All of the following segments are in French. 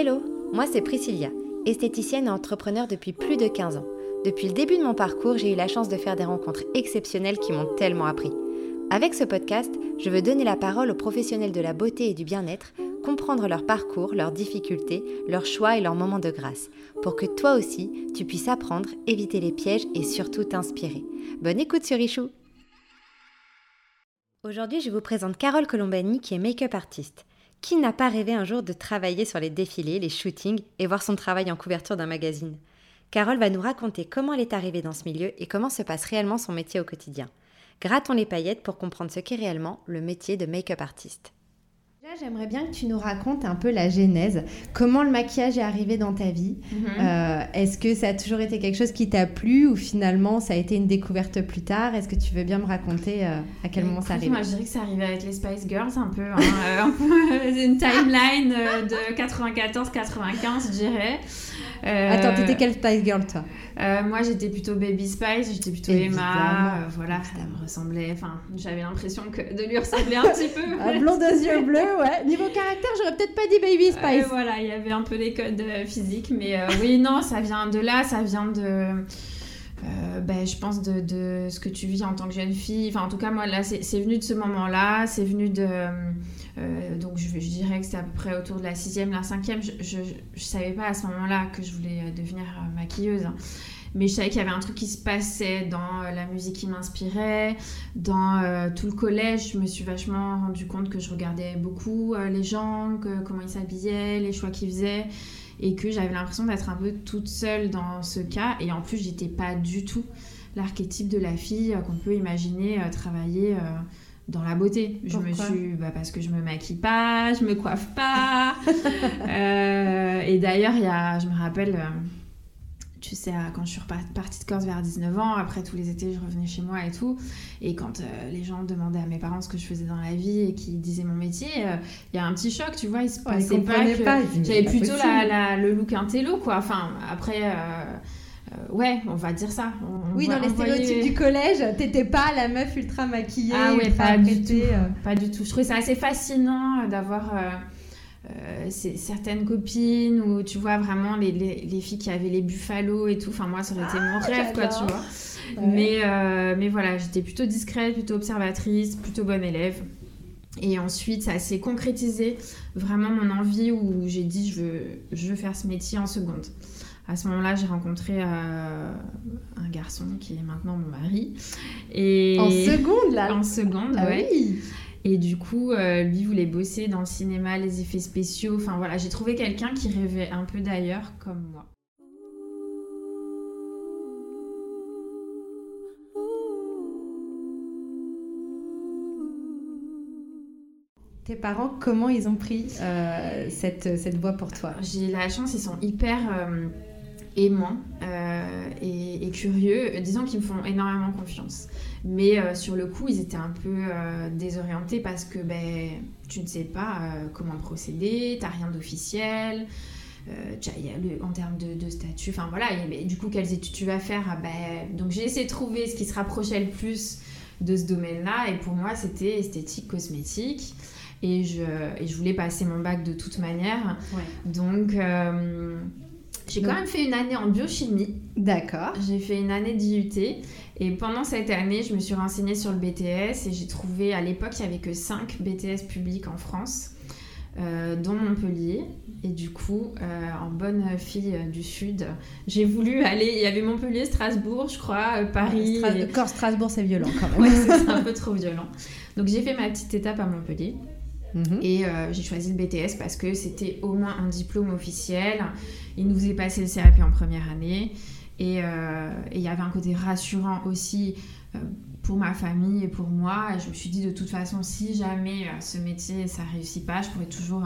Hello, moi c'est Priscilla, esthéticienne et entrepreneur depuis plus de 15 ans. Depuis le début de mon parcours, j'ai eu la chance de faire des rencontres exceptionnelles qui m'ont tellement appris. Avec ce podcast, je veux donner la parole aux professionnels de la beauté et du bien-être, comprendre leur parcours, leurs difficultés, leurs choix et leurs moments de grâce, pour que toi aussi, tu puisses apprendre, éviter les pièges et surtout t'inspirer. Bonne écoute sur Richou Aujourd'hui, je vous présente Carole Colombani qui est make-up artiste. Qui n'a pas rêvé un jour de travailler sur les défilés, les shootings et voir son travail en couverture d'un magazine? Carole va nous raconter comment elle est arrivée dans ce milieu et comment se passe réellement son métier au quotidien. Grattons les paillettes pour comprendre ce qu'est réellement le métier de make-up artiste. J'aimerais bien que tu nous racontes un peu la genèse. Comment le maquillage est arrivé dans ta vie mhm. euh, Est-ce que ça a toujours été quelque chose qui t'a plu ou finalement ça a été une découverte plus tard? Est-ce que tu veux bien me raconter euh, à quel moment ça arrive? Moi, je dirais que ça arrivait avec les Spice Girls un peu. Hein, euh, une timeline de 94-95, je dirais. Attends, t'étais quelle Spice Girl toi? Euh, moi, j'étais plutôt Baby Spice, j'étais plutôt Emma. Euh, voilà, ça me ressemblait. Enfin, j'avais l'impression que de lui ressembler un petit peu. un blond aux yeux bleus, ouais. Niveau caractère, j'aurais peut-être pas dit Baby Spice. Euh, voilà, il y avait un peu les codes physiques, mais oui, non, ça vient de là, ça vient de. ben, je pense de, de, ce que tu vis en tant que jeune fille. Enfin, en tout cas, moi, là, c'est venu de ce moment-là. C'est venu de. Donc, je, dirais que c'était à peu près autour de la sixième, la cinquième. Je ne savais pas à ce moment-là que je voulais devenir maquilleuse. Hein. Mais je savais qu'il y avait un truc qui se passait dans euh, la musique qui m'inspirait, dans euh, tout le collège. Je me suis vachement rendu compte que je regardais beaucoup euh, les gens, comment ils s'habillaient, les choix qu'ils faisaient, et que j'avais l'impression d'être un peu toute seule dans ce cas. Et en plus, j'étais pas du tout l'archétype de la fille qu'on peut imaginer travailler dans la beauté. je me suis bah, parce que je me maquille pas, je me coiffe pas. et d'ailleurs, il y a, je me rappelle tu sais, quand je suis partie de Corse vers 19 ans, après tous les étés, je revenais chez moi et tout. Et quand euh, les gens demandaient à mes parents ce que je faisais dans la vie et qu'ils disaient mon métier, euh, il y a un petit choc, tu vois. Ils se passaient pas que j'avais plutôt la, le look intello, quoi. Enfin, après. Euh, ouais, on va dire ça. oui, dans les stéréotypes du collège, t'étais pas la meuf ultra maquillée. Ah ouais, pas du tout. Pas du tout. Je trouvais ça assez fascinant d'avoir euh, c'est certaines copines ou tu vois vraiment les, les, filles qui avaient les buffalo et tout. Enfin, moi, ça aurait été mon ah, rêve, quoi, tu vois. Mais, euh, mais voilà, j'étais plutôt discrète, plutôt observatrice, plutôt bonne élève. Et ensuite, ça s'est concrétisé vraiment mon envie où j'ai dit je veux, je veux faire ce métier en seconde. À ce moment-là, j'ai rencontré euh, un garçon qui est maintenant mon mari. Et... En seconde, là En seconde, ah oui. Et du coup, euh, lui voulait bosser dans le cinéma, les effets spéciaux. Enfin voilà, j'ai trouvé quelqu'un qui rêvait un peu d'ailleurs comme moi. Tes parents, comment ils ont pris euh, cette, cette voie pour toi? J'ai la chance, ils sont hyper euh, aimants et, curieux. Disons qu'ils me font énormément confiance. Mais euh, sur le coup, ils étaient un peu euh, désorientés parce que ben, tu ne sais pas euh, comment procéder, tu n'as rien d'officiel. en termes de, statut, enfin voilà, du coup, quelles études tu vas faire? Ah, ben, Donc j'ai essayé de trouver ce qui se rapprochait le plus de ce domaine-là, et pour moi, c'était esthétique cosmétique. Et je, et je voulais passer mon bac de toute manière. Donc j'ai quand même fait une année en biochimie. D'accord. J'ai fait une année d'IUT. Et pendant cette année, je me suis renseignée sur le BTS et j'ai trouvé, à l'époque, il n'y avait que 5 BTS publics en France, euh, dont Montpellier. Et du coup, euh, en bonne fille du Sud, j'ai voulu aller. Il y avait Montpellier, Strasbourg, je crois, euh, Paris. Stras... Strasbourg, c'est violent quand même. ouais, c'est un peu trop violent. Donc j'ai fait ma petite étape à Montpellier. Mhm. Et j'ai choisi le BTS parce que c'était au moins un diplôme officiel. Il nous faisait passer le CAP en première année. Euh, et il y avait un côté rassurant aussi euh, pour ma famille et pour moi. Et je me suis dit, de toute façon, si jamais euh, ce métier, ça réussit pas, je pourrais toujours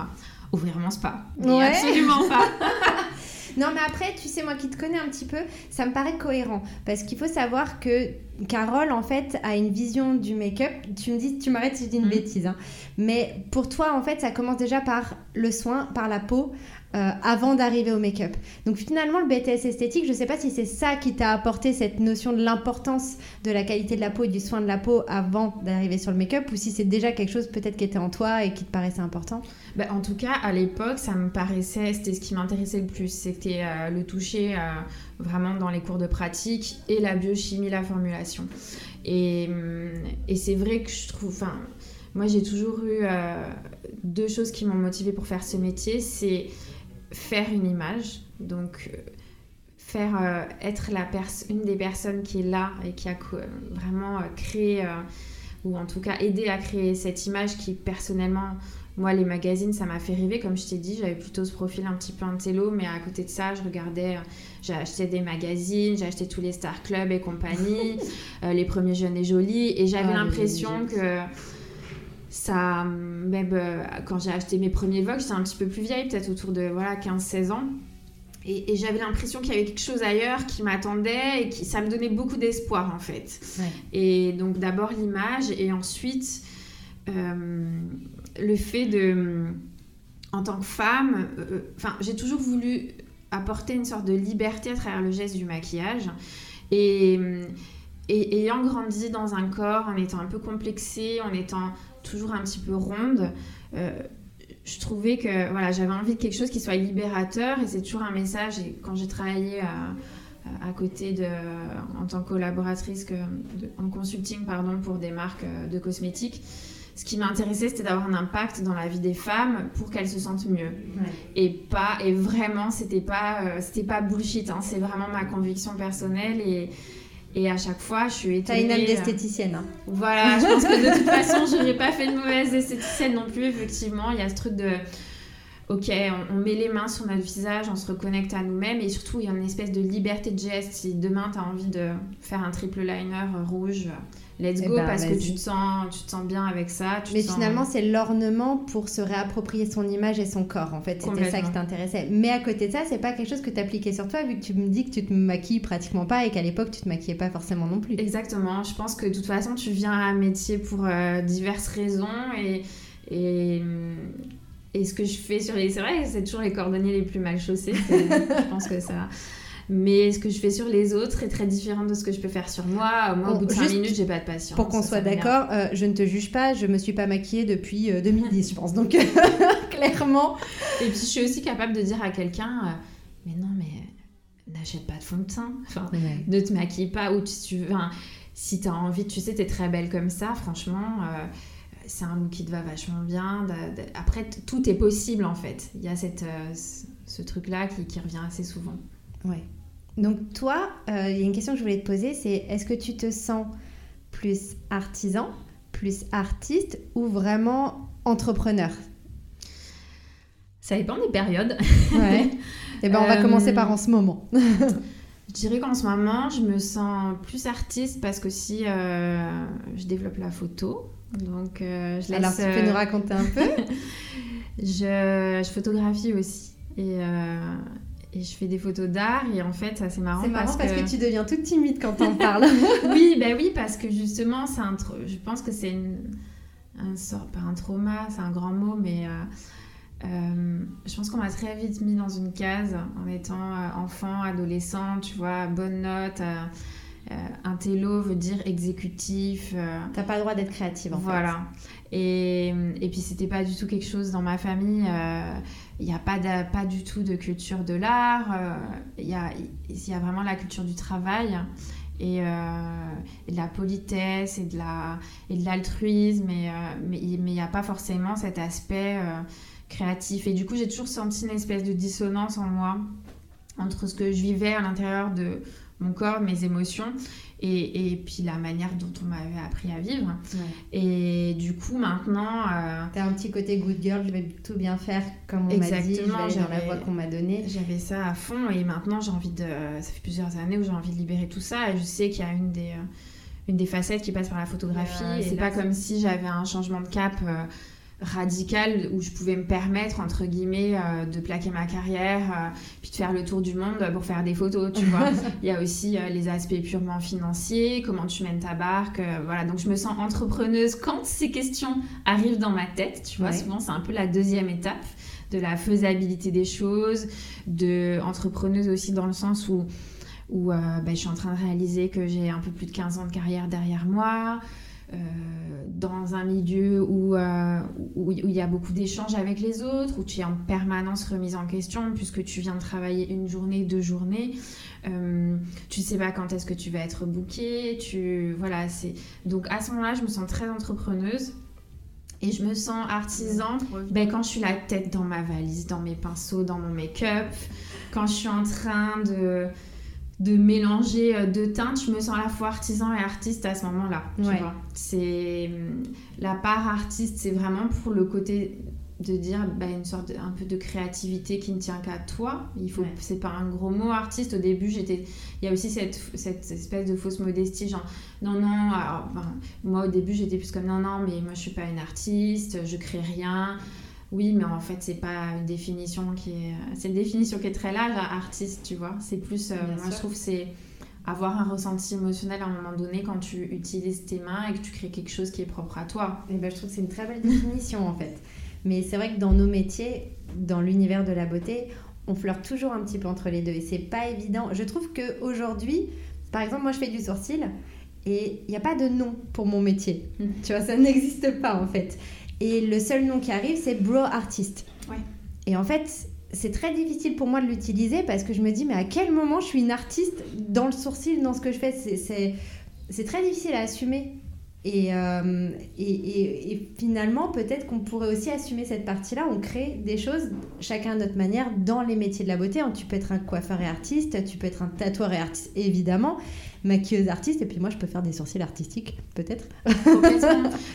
ouvrir mon spa. Mais absolument pas. non, mais après, tu sais, moi qui te connais un petit peu, ça me paraît cohérent. Parce qu'il faut savoir que Carole, en fait, a une vision du make-up. Tu me dis, tu m'arrêtes si je dis une mm. bêtise. Hein. Mais pour toi, en fait, ça commence déjà par le soin, par la peau, euh, avant d'arriver au make-up. Donc finalement, le BTS esthétique, je ne sais pas si c'est ça qui t'a apporté cette notion de l'importance de la qualité de la peau et du soin de la peau avant d'arriver sur le make-up, ou si c'est déjà quelque chose peut-être qui était en toi et qui te paraissait important? Bah, en tout cas, à l'époque, ça me paraissait, c'était ce qui m'intéressait le plus, c'était euh, le toucher euh, vraiment dans les cours de pratique et la biochimie, la formulation. Et, hum, et c'est vrai que je trouve, moi j'ai toujours eu deux choses qui m'ont motivée pour faire ce métier, c'est faire une image, donc euh, faire euh, être la une des personnes qui est là et qui a vraiment euh, créé, ou en tout cas aidé à créer cette image qui personnellement, moi les magazines, ça m'a fait rêver, comme je t'ai dit, j'avais plutôt ce profil un petit peu intello, mais à côté de ça, je regardais, j'ai acheté des magazines, j'ai acheté tous les Star Club et compagnie, les premiers jeunes et jolis, et j'avais ah, l'impression que ça, même euh, quand j'ai acheté mes premiers Vogue, j'étais un petit peu plus vieille, peut-être autour de voilà, 15-16 ans. Et, j'avais l'impression qu'il y avait quelque chose ailleurs qui m'attendait et qui ça me donnait beaucoup d'espoir en fait. Et donc d'abord l'image et ensuite euh, le fait de, en tant que femme, euh, enfin j'ai toujours voulu apporter une sorte de liberté à travers le geste du maquillage. Et, et ayant grandi dans un corps, en étant un peu complexé, en étant toujours un petit peu ronde, euh, je trouvais que voilà, j'avais envie de quelque chose qui soit libérateur et c'est toujours un message. Et quand j'ai travaillé à, à, côté de, en tant que collaboratrice que, en consulting pardon, pour des marques euh, de cosmétiques, ce qui m'intéressait c'était d'avoir un impact dans la vie des femmes pour qu'elles se sentent mieux. Et pas et vraiment c'était pas euh, c'était pas bullshit. Hein, c'est vraiment ma conviction personnelle et et à chaque fois, je suis étonnée. T'as une âme d'esthéticienne. Hein. Voilà, je pense que de toute façon, je n'aurais pas fait de mauvaise esthéticienne non plus. Effectivement, il y a ce truc de. Ok, on, met les mains sur notre visage, on se reconnecte à nous-mêmes et surtout, il y a une espèce de liberté de geste. Si demain, tu as envie de faire un triple liner rouge, let's eh go ben, parce que tu te, sens, tu te sens bien avec ça. Mais finalement, c'est l'ornement pour se réapproprier son image et son corps, en fait. C'était ça qui t'intéressait. Mais à côté de ça, c'est pas quelque chose que tu appliquais sur toi, vu que tu me dis que tu te maquilles pratiquement pas et qu'à l'époque, tu te maquillais pas forcément non plus. Exactement. Je pense que de toute façon, tu viens à un métier pour euh, diverses raisons et. et et ce que je fais sur les... C'est vrai, c'est toujours les cordonniers les plus mal chaussés. je pense que ça... Mais ce que je fais sur les autres est très différent de ce que je peux faire sur moi. Moi, au bout de 5 minutes, j'ai pas de patience. Pour qu'on soit d'accord, euh, je ne te juge pas, je me suis pas maquillée depuis 2010, euh, je pense. Donc, clairement. Et puis, je suis aussi capable de dire à quelqu'un euh, Mais non, mais n'achète pas de fond de teint. Enfin, ne te maquille pas. Ou si tu veux. si tu as envie, tu sais, tu es très belle comme ça, franchement c'est un look qui te va vachement bien. Après, tout est possible en fait. Il y a cette, ce truc-là qui, qui, revient assez souvent. Ouais. Donc toi, euh, il y a une question que je voulais te poser, c'est est-ce que tu te sens plus artisan, plus artiste ou vraiment entrepreneur? Ça dépend des périodes. Ouais. Et eh ben on va commencer par en ce moment. je dirais qu'en ce moment, je me sens plus artiste parce que si euh, je développe la photo, donc euh, je laisse, Alors tu peux nous raconter un peu? Je, je, photographie aussi et et je fais des photos d'art et en fait ça c'est marrant c'est marrant parce, que... tu deviens toute timide quand on parle oui bah oui parce que justement c'est un je pense que c'est un sort pas un trauma c'est un grand mot mais euh, euh, je pense qu'on m'a très vite mis dans une case en étant euh, enfant adolescent tu vois bonne note un télo veut dire exécutif. T'as pas le droit d'être créative en voilà. fait. Voilà. Et, et puis c'était pas du tout quelque chose dans ma famille il n'y a pas, pas du tout de culture de l'art, euh, il y, a, y, a, vraiment la culture du travail et, euh, de la politesse et de l'altruisme, la, et, euh, mais il n'y a pas forcément cet aspect créatif. Et du coup, j'ai toujours senti une espèce de dissonance en moi entre ce que je vivais à l'intérieur de mon corps, mes émotions, et, et, puis la manière dont on m'avait appris à vivre. Et du coup, maintenant. Euh... T'as un petit côté good girl, je vais tout bien faire comme on m'a dit, je la voix qu'on m'a donnée. J'avais ça à fond, et maintenant j'ai envie de. Ça fait plusieurs années où j'ai envie de libérer tout ça, et je sais qu'il y a une des. Euh, une des facettes qui passe par la photographie, et c'est pas comme si j'avais un changement de cap euh, radical où je pouvais me permettre, entre guillemets, euh, de plaquer ma carrière, euh, puis de faire le tour du monde pour faire des photos, tu vois. Il y a aussi euh, les aspects purement financiers, comment tu mènes ta barque, voilà. Donc je me sens entrepreneuse quand ces questions arrivent dans ma tête, tu vois. Souvent, c'est un peu la deuxième étape. de la faisabilité des choses, de entrepreneuse aussi dans le sens où, où bah, je suis en train de réaliser que j'ai un peu plus de 15 ans de carrière derrière moi. Euh, dans un milieu où, euh, où, il y a beaucoup d'échanges avec les autres, où tu es en permanence remise en question puisque tu viens de travailler une journée, deux journées. Euh, tu sais pas quand est-ce que tu vas être booké. Tu, voilà, c'est... Donc à ce moment-là, je me sens très entrepreneuse. Et je me sens artisan ben, quand je suis la tête dans ma valise, dans mes pinceaux, dans mon make-up, quand je suis en train de de mélanger euh, deux teintes, je me sens à la fois artisan et artiste à ce moment-là. C'est hum, la part artiste, c'est vraiment pour le côté de dire bah, une sorte un peu de créativité qui ne tient qu'à toi. Il faut, c'est pas un gros mot artiste. Au début, j'étais, il y a aussi cette, cette espèce de fausse modestie, genre non non. moi au début, j'étais plus comme non non, mais moi je suis pas une artiste, je crée rien. Oui, mais en fait, c'est pas une définition qui est. C'est une définition qui est très large, artiste, tu vois. C'est plus. Euh, moi, je trouve c'est avoir un ressenti émotionnel à un moment donné quand tu utilises tes mains et que tu crées quelque chose qui est propre à toi. Et ben, je trouve que c'est une très belle définition en fait. Mais c'est vrai que dans nos métiers, dans l'univers de la beauté, on flirte toujours un petit peu entre les deux et c'est pas évident. Je trouve que aujourd'hui, par exemple, moi je fais du sourcil et il n'y a pas de nom pour mon métier. Mmh. Tu vois, ça n'existe pas en fait. Et le seul nom qui arrive, c'est bro artist. Et en fait, c'est très difficile pour moi de l'utiliser parce que je me dis, mais à quel moment je suis une artiste dans le sourcil, dans ce que je fais? C'est très difficile à assumer. Euh, et, et, et, finalement, peut-être qu'on pourrait aussi assumer cette partie-là. On crée des choses, chacun à notre manière, dans les métiers de la beauté. Tu peux être un coiffeur et artiste, tu peux être un tatoueur et artiste, évidemment maquilleuse artiste, et puis moi je peux faire des sourcils artistiques, peut-être.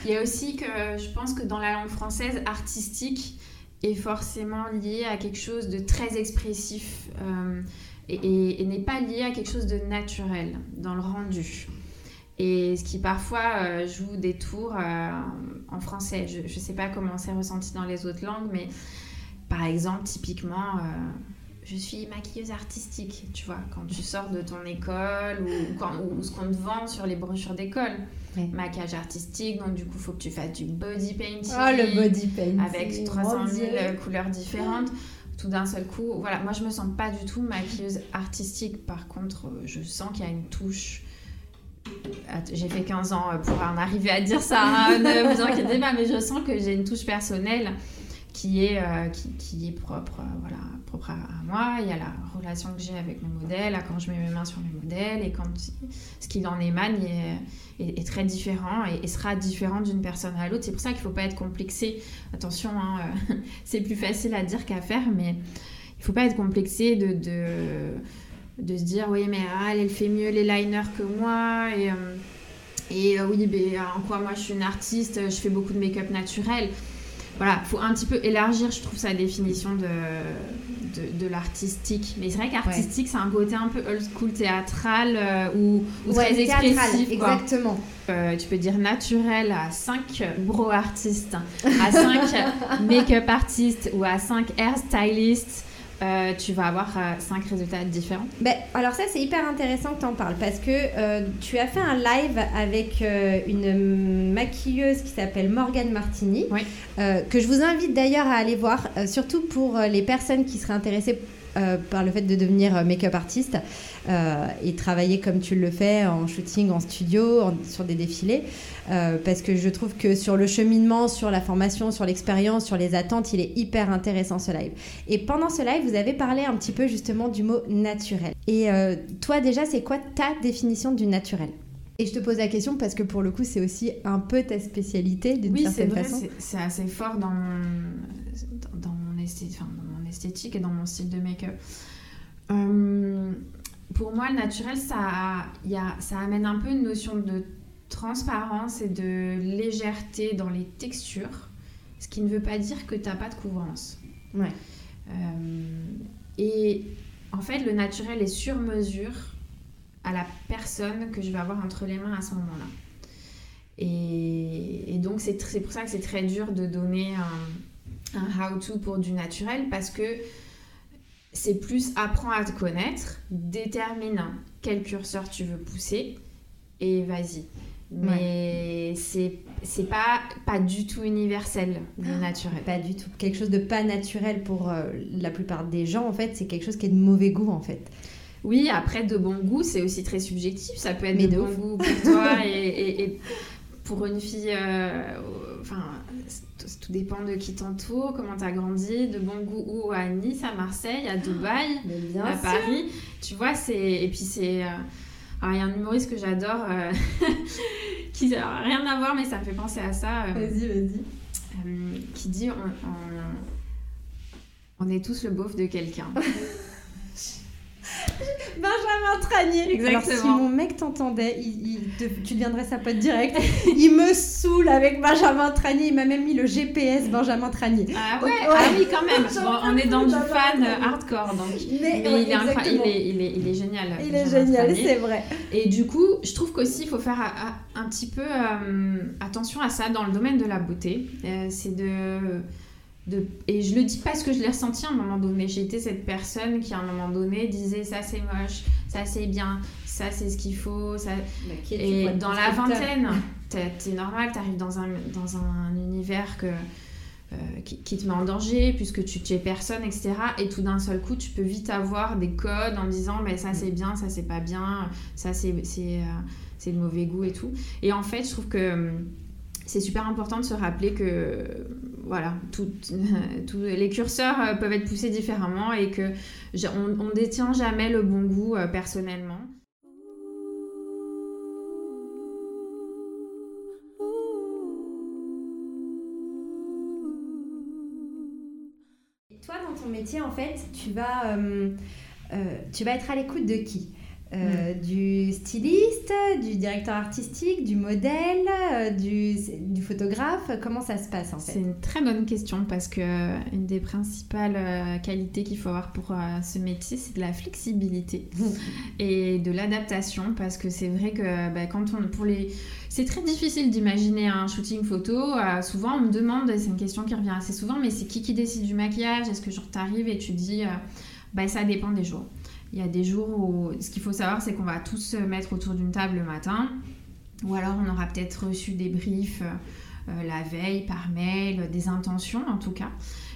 Il y a aussi que je pense que dans la langue française, artistique est forcément lié à quelque chose de très expressif euh, et, n'est pas lié à quelque chose de naturel dans le rendu. Et ce qui parfois euh, joue des tours euh, en français. Je ne sais pas comment c'est ressenti dans les autres langues, mais par exemple, typiquement, je suis maquilleuse artistique, tu vois, quand tu sors de ton école ou, quand, ou ce qu'on te vend sur les brochures d'école. Maquillage artistique, donc du coup, il faut que tu fasses du body painting. Oh, le body painting. Avec 300 000 couleurs différentes. Tout d'un seul coup, voilà, moi je me sens pas du tout maquilleuse artistique. Par contre, euh, je sens qu'il y a une touche j'ai fait 15 ans pour en arriver à dire ça, hein, ne vous inquiétez pas, mais je sens que j'ai une touche personnelle qui est, euh, qui, qui, est propre, euh, voilà, propre à, moi. Il y a la relation que j'ai avec mes modèles, quand je mets mes mains sur mes modèles et quand ce qui en émane est, est, très différent et, sera différent d'une personne à l'autre. C'est pour ça qu'il ne faut pas être complexé. Attention, hein, euh, c'est plus facile à dire qu'à faire, mais il ne faut pas être complexé de, de, de, se dire oui, mais ah, elle, fait mieux les liners que moi et. et oui, mais en quoi moi je suis une artiste, je fais beaucoup de make-up naturel voilà, faut un petit peu élargir, je trouve, sa définition de, de, l'artistique. Mais c'est vrai qu'artistique, c'est un côté un peu old school théâtral euh, ou, très expressif. Exactement. Euh, tu peux dire naturel à 5 bro artistes, à 5 make-up artistes ou à 5 hairstylists. Euh, tu vas avoir euh, cinq résultats différents. Ben, alors ça, c'est hyper intéressant que tu en parles parce que euh, tu as fait un live avec une maquilleuse qui s'appelle Morgane Martini, que je vous invite d'ailleurs à aller voir, surtout pour les personnes qui seraient intéressées par le fait de devenir make-up artiste et travailler comme tu le fais en shooting, en studio, sur des défilés. Euh, parce que je trouve que sur le cheminement, sur la formation, sur l'expérience, sur les attentes, il est hyper intéressant ce live. Et pendant ce live, vous avez parlé un petit peu justement du mot naturel. Et euh, toi déjà, c'est quoi ta définition du naturel? Et je te pose la question parce que pour le coup, c'est aussi un peu ta spécialité d'une certaine façon. Oui, c'est assez fort dans mon, dans, mon esthétique et dans mon style de make-up. Euh, pour moi, le naturel, ça, y a, ça amène un peu une notion de transparence et de légèreté dans les textures, ce qui ne veut pas dire que tu n'as pas de couvrance. Ouais. Euh, et en fait, le naturel est sur mesure à la personne que je vais avoir entre les mains à ce moment-là. Et, donc, c'est pour ça que c'est très dur de donner un, un how-to pour du naturel parce que c'est plus apprends à te connaître, détermine quel curseur tu veux pousser et vas-y. Mais c'est c'est pas, pas du tout universel, le ah, naturel. Pas du tout. Quelque chose de pas naturel pour euh, la plupart des gens, en fait, c'est quelque chose qui est de mauvais goût, en fait. Oui, après, de bon goût, c'est aussi très subjectif. Ça peut être de, bon goût pour toi et, pour une fille. Euh, enfin, tout dépend de qui t'entoure, comment tu as grandi, de bon goût ou à Nice, à Marseille, à Dubaï, à Paris. Tu vois, c'est. Et puis, c'est. Euh, alors, il y a un humoriste que j'adore qui n'a rien à voir, mais ça me fait penser à ça. Euh, vas-y, vas-y. Euh, qui dit on, on, est tous le beauf de quelqu'un. Benjamin Tranier. Exactement. Alors, si mon mec t'entendait, il, tu deviendrais sa pote direct. il me saoule avec Benjamin Tranier. Il m'a même mis le GPS Benjamin Tranier. Ah ouais, Ah oui, quand même. on est dans du fan hardcore. Donc. Mais, il, est il, est, il, est, il, est, génial. Il est génial, c'est vrai. Et du coup, je trouve qu'aussi, il faut faire un, petit peu euh, attention à ça dans le domaine de la beauté. Euh, c'est de et je le dis parce que je l'ai ressenti à un moment donné. Été cette personne qui à un moment donné disait ça c'est moche, ça c'est bien, ça c'est ce qu'il faut. Ça... et dans la vingtaine, t'es normal, t'arrives dans un, dans un univers que, euh, qui, te met en danger puisque tu, tu es personne, etc. Et tout d'un seul coup, tu peux vite avoir des codes en disant mais ça c'est bien, ça c'est pas bien, ça c'est c'est euh, mauvais goût et tout. Et en fait, je trouve que c'est super important de se rappeler que voilà, les curseurs euh, peuvent être poussés différemment et que on, détient jamais le bon goût euh, personnellement. Toi, dans ton métier, en fait, tu vas, euh, tu vas être à l'écoute de qui? Euh, du styliste, du directeur artistique, du modèle, euh, du, du, photographe Comment ça se passe en fait? C'est une très bonne question parce que euh, une des principales qualités qu'il faut avoir pour ce métier, c'est de la flexibilité et de l'adaptation parce que c'est vrai que bah, quand on pour les c'est très difficile d'imaginer un shooting photo. souvent, on me demande, c'est une question qui revient assez souvent, mais c'est qui qui décide du maquillage? Est-ce que genre t'arrives et tu dis, bah ça dépend des jours. Il y a des jours où ce qu'il faut savoir, c'est qu'on va tous se mettre autour d'une table le matin, ou alors on aura peut-être reçu des briefs euh, la veille par mail, des intentions en tout cas.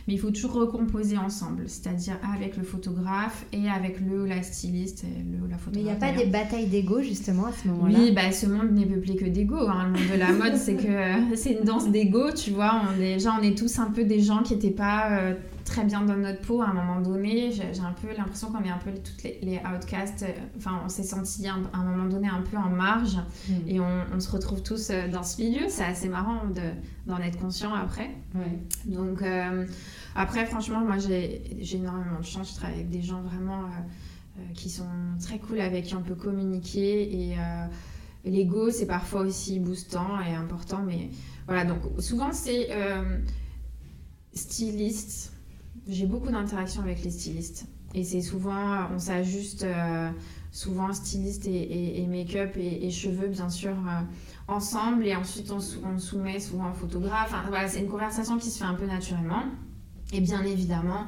Mais il faut toujours recomposer ensemble, c'est-à-dire avec le photographe et avec le ou la styliste, le la photographe. Mais il n'y a pas des batailles d'ego justement à ce moment-là? Oui, bah, ce monde n'est peuplé que d'ego. Hein. Le monde de la mode, c'est que c'est une danse d'ego, tu vois. On est, on est tous un peu des gens qui n'étaient pas euh, très bien dans notre peau à un moment donné. J'ai un peu l'impression qu'on est un peu toutes les, outcasts. Euh, enfin, on s'est senti à un moment donné un peu en marge mm. et on, se retrouve tous euh, dans ce milieu. C'est assez marrant d'en être conscient après. Donc, euh, après, franchement, moi j'ai énormément de chance. Je travaille avec des gens vraiment qui sont très cool, avec qui on peut communiquer et. L'ego, c'est parfois aussi boostant et important, mais voilà, donc souvent c'est styliste, j'ai beaucoup d'interactions avec les stylistes. Et c'est souvent, on s'ajuste euh, souvent styliste et, make-up et, cheveux, bien sûr, euh, ensemble. Et ensuite, on, soumet souvent un photographe. voilà, c'est une conversation qui se fait un peu naturellement. Et bien évidemment,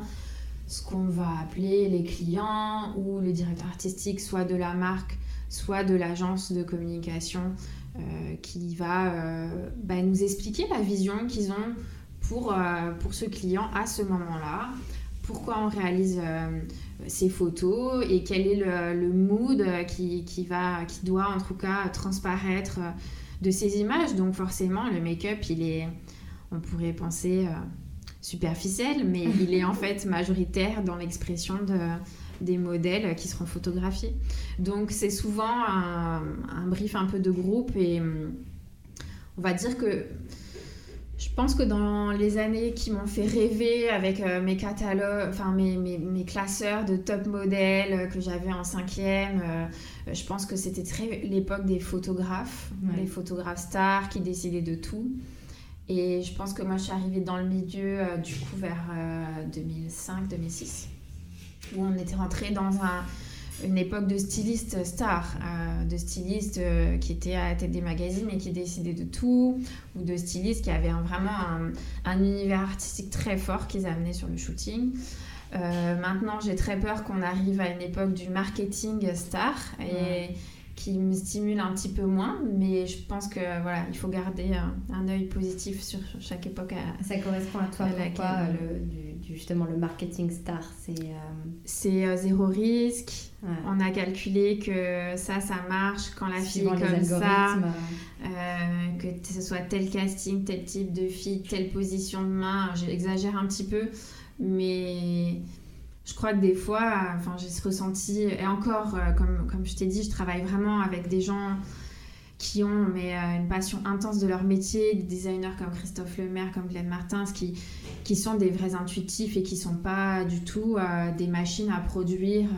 ce qu'on va appeler les clients ou les directeurs artistiques, soit de la marque, soit de l'agence de communication, euh, qui va bah, nous expliquer la vision qu'ils ont pour, euh, pour ce client à ce moment-là. Pourquoi on réalise euh, ces photos et quel est le, mood qui, qui, va, qui doit en tout cas transparaître de ces images. Donc forcément, le make-up, il est, on pourrait penser euh, superficiel, mais il est en fait majoritaire dans l'expression de, des modèles qui seront photographiés. Donc c'est souvent un, un, brief un peu de groupe et on va dire que je pense que dans les années qui m'ont fait rêver avec euh, mes catalogues, enfin mes, mes, mes, classeurs de top modèles euh, que j'avais en cinquième, euh, je pense que c'était très l'époque des photographes, les photographes stars qui décidaient de tout. Et je pense que moi je suis arrivée dans le milieu du coup vers 2005-2006, où on était rentré dans un, une époque de stylistes stars, euh, de stylistes euh, qui étaient à la tête des magazines et qui décidaient de tout, ou de stylistes qui avaient vraiment un, univers artistique très fort qu'ils amenaient sur le shooting. Euh, maintenant, j'ai très peur qu'on arrive à une époque du marketing star et, qui me stimule un petit peu moins, mais je pense que voilà, il faut garder un, un œil positif sur chaque époque. ça correspond à toi, à pourquoi le, du, justement le marketing star C'est c'est zéro risque. On a calculé que ça, ça marche quand la fille est comme ça, que ce soit tel casting, tel type de fille, telle position de main. J'exagère un petit peu, mais je crois que des fois, enfin, j'ai ce ressenti, et encore, euh, comme, comme je t'ai dit, je travaille vraiment avec des gens qui ont mais, euh, une passion intense de leur métier, des designers comme Christophe Lemaire, comme Glenn Martins, qui, qui sont des vrais intuitifs et qui sont pas du tout euh, des machines à produire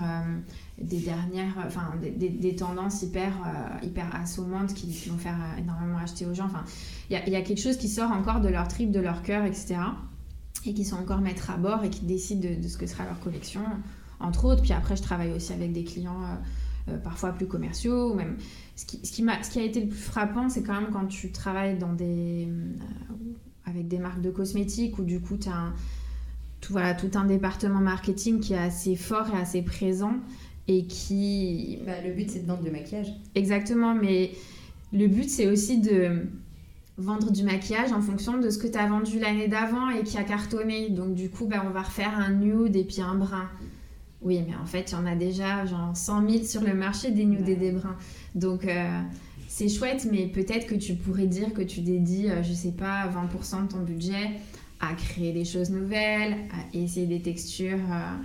des dernières, enfin des, tendances hyper, hyper assommantes qui, vont faire énormément acheter aux gens. Enfin, il y, y, a quelque chose qui sort encore de leur trip, de leur cœur, etc et qui sont encore maîtres à bord et qui décident de, ce que sera leur collection, entre autres. Puis après, je travaille aussi avec des clients euh, euh, parfois plus commerciaux. Ou même... ce, qui, ce, qui ce qui a été le plus frappant, c'est quand même quand tu travailles dans des, euh, avec des marques de cosmétiques où du coup, tu as un, tout, voilà, tout un département marketing qui est assez fort et assez présent et qui... Bah, le but, c'est de vendre du maquillage. Exactement, mais le but, c'est aussi de vendre du maquillage en fonction de ce que tu as vendu l'année d'avant et qui a cartonné. Donc du coup, ben, on va refaire un nude et puis un brun. Oui, mais en fait, il y en a déjà genre 100 000 sur le marché des nudes et des bruns. Donc euh, c'est chouette, mais peut-être que tu pourrais dire que tu dédies, euh, je sais pas, 20% de ton budget à créer des choses nouvelles, à essayer des textures. Euh,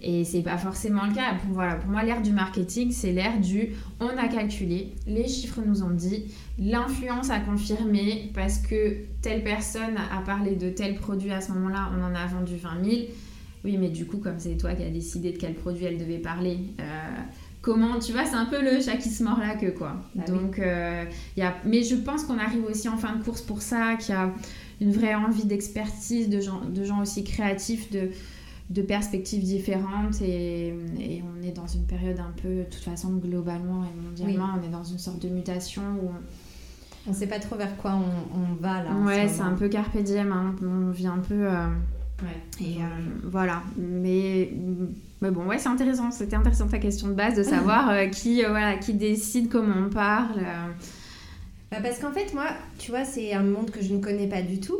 et c'est pas forcément le cas. Pour, voilà, pour moi, l'ère du marketing, c'est l'ère du on a calculé, les chiffres nous ont dit, l'influence a confirmé parce que telle personne a parlé de tel produit à ce moment-là, on en a vendu 20 000. Oui, mais du coup, comme c'est toi qui as décidé de quel produit elle devait parler, euh, comment, tu vois, c'est un peu le chat qui se mord la queue, quoi. Bah Donc, euh, y a... mais je pense qu'on arrive aussi en fin de course pour ça, qu'il y a une vraie envie d'expertise, de gens, de gens aussi créatifs, de de perspectives différentes et, on est dans une période un peu, de toute façon, globalement et mondialement, on est dans une sorte de mutation où on ne sait pas trop vers quoi on, va là. Ouais, c'est un peu carpe diem, hein. on vit un peu. Euh, ouais, et euh, voilà, mais, mais bon, ouais, c'est intéressant. C'était intéressant ta question de base de savoir euh, qui, voilà, qui décide comment on parle. Bah parce qu'en fait, moi, tu vois, c'est un monde que je ne connais pas du tout.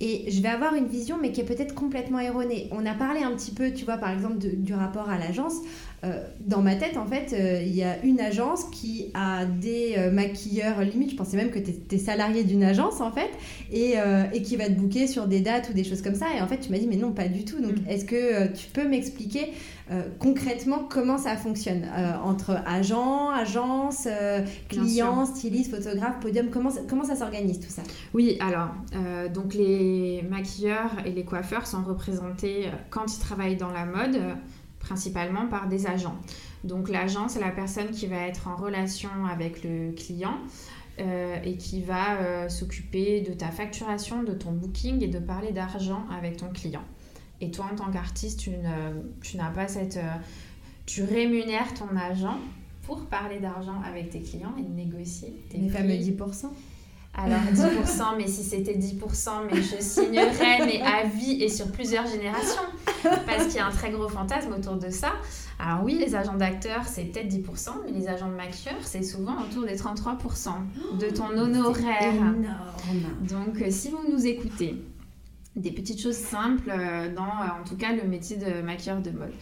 Et je vais avoir une vision, mais qui est peut-être complètement erronée. On a parlé un petit peu, tu vois, par exemple, du rapport à l'agence. Euh, dans ma tête, en fait, euh, il y a une agence qui a des euh, maquilleurs, limite, je pensais même que tu étais salarié d'une agence, en fait, et, et, qui va te booker sur des dates ou des choses comme ça. Et en fait, tu m'as dit, mais non, pas du tout. Donc, mm. est-ce que tu peux m'expliquer concrètement comment ça fonctionne entre agent, agence, client, styliste, photographe, podium? Comment ça, comment ça s'organise tout ça? Oui, alors, donc les maquilleurs et les coiffeurs sont représentés quand ils travaillent dans la mode principalement par des agents. Donc l'agent, c'est la personne qui va être en relation avec le client euh, et qui va euh, s'occuper de ta facturation, de ton booking et de parler d'argent avec ton client. Et toi, en tant qu'artiste, tu, n'as pas cette... Euh, tu rémunères ton agent pour parler d'argent avec tes clients et négocier tes Les fameux 10% alors 10%, mais si c'était 10%, mais je signerais mais à vie et sur plusieurs générations. Parce qu'il y a un très gros fantasme autour de ça. Alors oui, les agents d'acteurs, c'est peut-être 10%, mais les agents de maquilleurs, c'est souvent autour des 33% de ton honoraire. Énorme. Donc euh, si vous nous écoutez, des petites choses simples euh, dans, euh, en tout cas, le métier de maquilleur de mode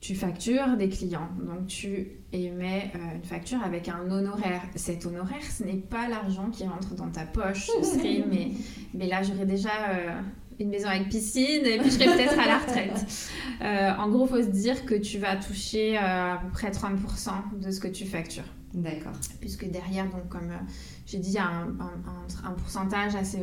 tu factures des clients. Donc tu émets euh, une facture avec un honoraire. Cet honoraire, ce n'est pas l'argent qui rentre dans ta poche. Ce serait, mais, mais là, j'aurais déjà euh, une maison avec piscine et puis je serais peut-être à la retraite. Euh, en gros, il faut se dire que tu vas toucher à peu près 30% de ce que tu factures. D'accord. Puisque derrière, donc comme j'ai dit, il y a un, un, un pourcentage assez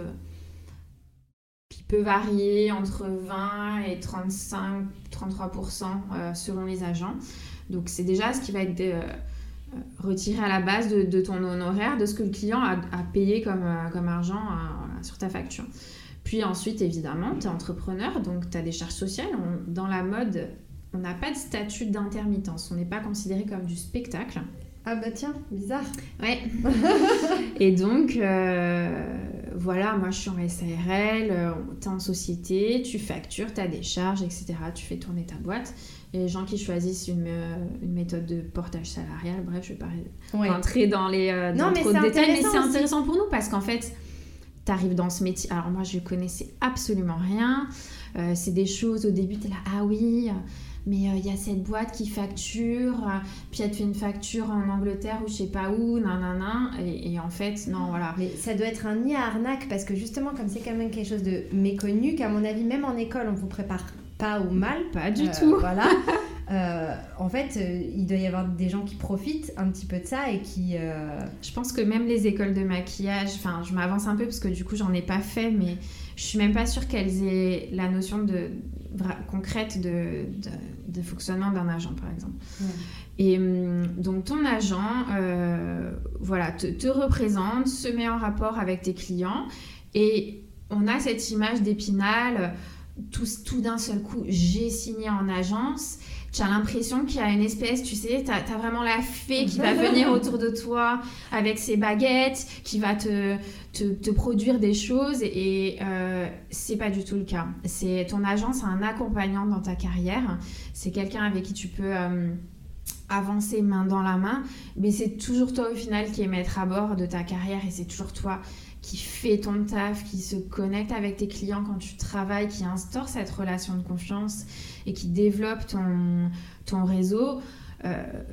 peut varier entre 20 et 35, 33% euh, selon les agents. Donc c'est déjà ce qui va être euh, retiré à la base de, ton honoraire, de ce que le client a, payé comme, euh, comme argent sur ta facture. Puis ensuite, évidemment, tu es entrepreneur, donc tu as des charges sociales. dans la mode, on n'a pas de statut d'intermittence. On n'est pas considéré comme du spectacle. Ah bah tiens, bizarre. Ouais. et donc, voilà, moi je suis en SARL, euh, tu es en société, tu factures, tu as des charges, etc. Tu fais tourner ta boîte. Et les gens qui choisissent une, euh, une méthode de portage salarial, bref, je vais pas rentrer dans les euh, dans trop de détails, mais c'est intéressant pour nous parce qu'en fait, tu arrives dans ce métier. Alors moi, je connaissais absolument rien. c'est des choses, au début, tu es là, ah oui mais euh, il y a cette boîte qui facture, euh, puis elle te fait une facture en Angleterre ou je sais pas où, nanana, et, et en fait, non, voilà. Mais ça doit être un nid à arnaque, parce que justement, comme c'est quand même quelque chose de méconnu, qu'à mon avis, même en école, on vous prépare pas au mal. Pas du euh, tout. Voilà. en fait, il doit y avoir des gens qui profitent un petit peu de ça et qui. Je pense que même les écoles de maquillage, enfin, je m'avance un peu parce que du coup, j'en ai pas fait, mais je suis même pas sûre qu'elles aient la notion de, concrète de, de, fonctionnement d'un agent, par exemple. Et hum, donc, ton agent, euh, voilà, te, te, représente, se met en rapport avec tes clients, et on a cette image d'épinal, tout, tout d'un seul coup, j'ai signé en agence, tu as l'impression qu'il y a une espèce, tu sais, tu as, vraiment la fée qui va venir autour de toi avec ses baguettes, qui va te, te, produire des choses et euh, c'est pas du tout le cas. C'est ton agence, un accompagnant dans ta carrière, c'est quelqu'un avec qui tu peux euh, avancer main dans la main, mais c'est toujours toi au final qui est maître à bord de ta carrière et c'est toujours toi qui fait ton taf, qui se connecte avec tes clients quand tu travailles, qui instaure cette relation de confiance et qui développe ton, réseau. Euh,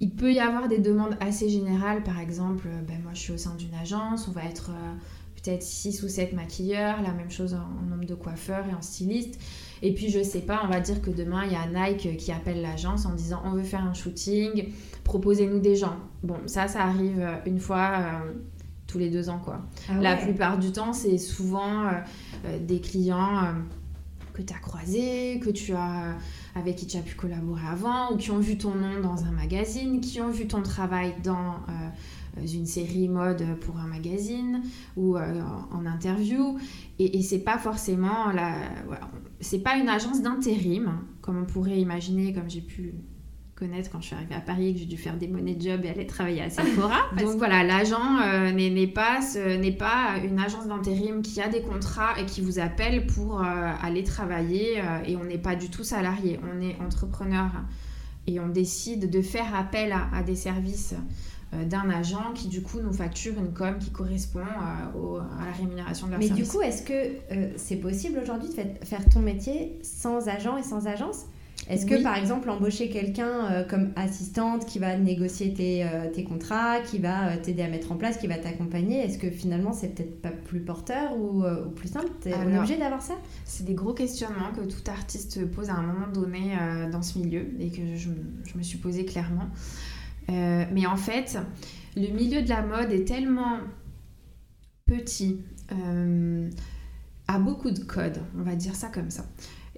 il peut y avoir des demandes assez générales, par exemple, euh, ben moi je suis au sein d'une agence, on va être euh, peut-être 6 ou 7 maquilleurs, la même chose en, nombre de coiffeurs et en stylistes. Et puis je sais pas, on va dire que demain il y a Nike qui appelle l'agence en disant on veut faire un shooting, proposez-nous des gens. Bon, ça, ça arrive une fois tous les deux ans, quoi. Ah La plupart du temps, c'est souvent euh, euh, des clients euh, que tu as croisés, que tu as, avec qui tu as pu collaborer avant, ou qui ont vu ton nom dans un magazine, qui ont vu ton travail dans une série mode pour un magazine ou en interview. Et, et c'est pas forcément la. c'est pas une agence d'intérim, comme on pourrait imaginer, comme j'ai pu quand je suis arrivée à Paris et que j'ai dû faire des monnaies de job et aller travailler à Sephora. Donc voilà, l'agent euh, n'est pas, n'est pas une agence d'intérim qui a des contrats et qui vous appelle pour euh, aller travailler euh, et on n'est pas du tout salarié, on est entrepreneur et on décide de faire appel à, des services d'un agent qui du coup nous facture une com qui correspond à la rémunération de leur Mais Mais du coup, est-ce que c'est possible aujourd'hui de faire ton métier sans agent et sans agence? Est-ce que par exemple embaucher quelqu'un euh, comme assistante qui va négocier tes, euh, tes contrats, qui va euh, t'aider à mettre en place, qui va t'accompagner, est-ce que finalement c'est peut-être pas plus porteur ou, ou plus simple? On est obligé d'avoir ça? C'est des gros questionnements que tout artiste pose à un moment donné dans ce milieu et que je, je me suis posé clairement. mais en fait, le milieu de la mode est tellement petit, a beaucoup de codes, on va dire ça comme ça.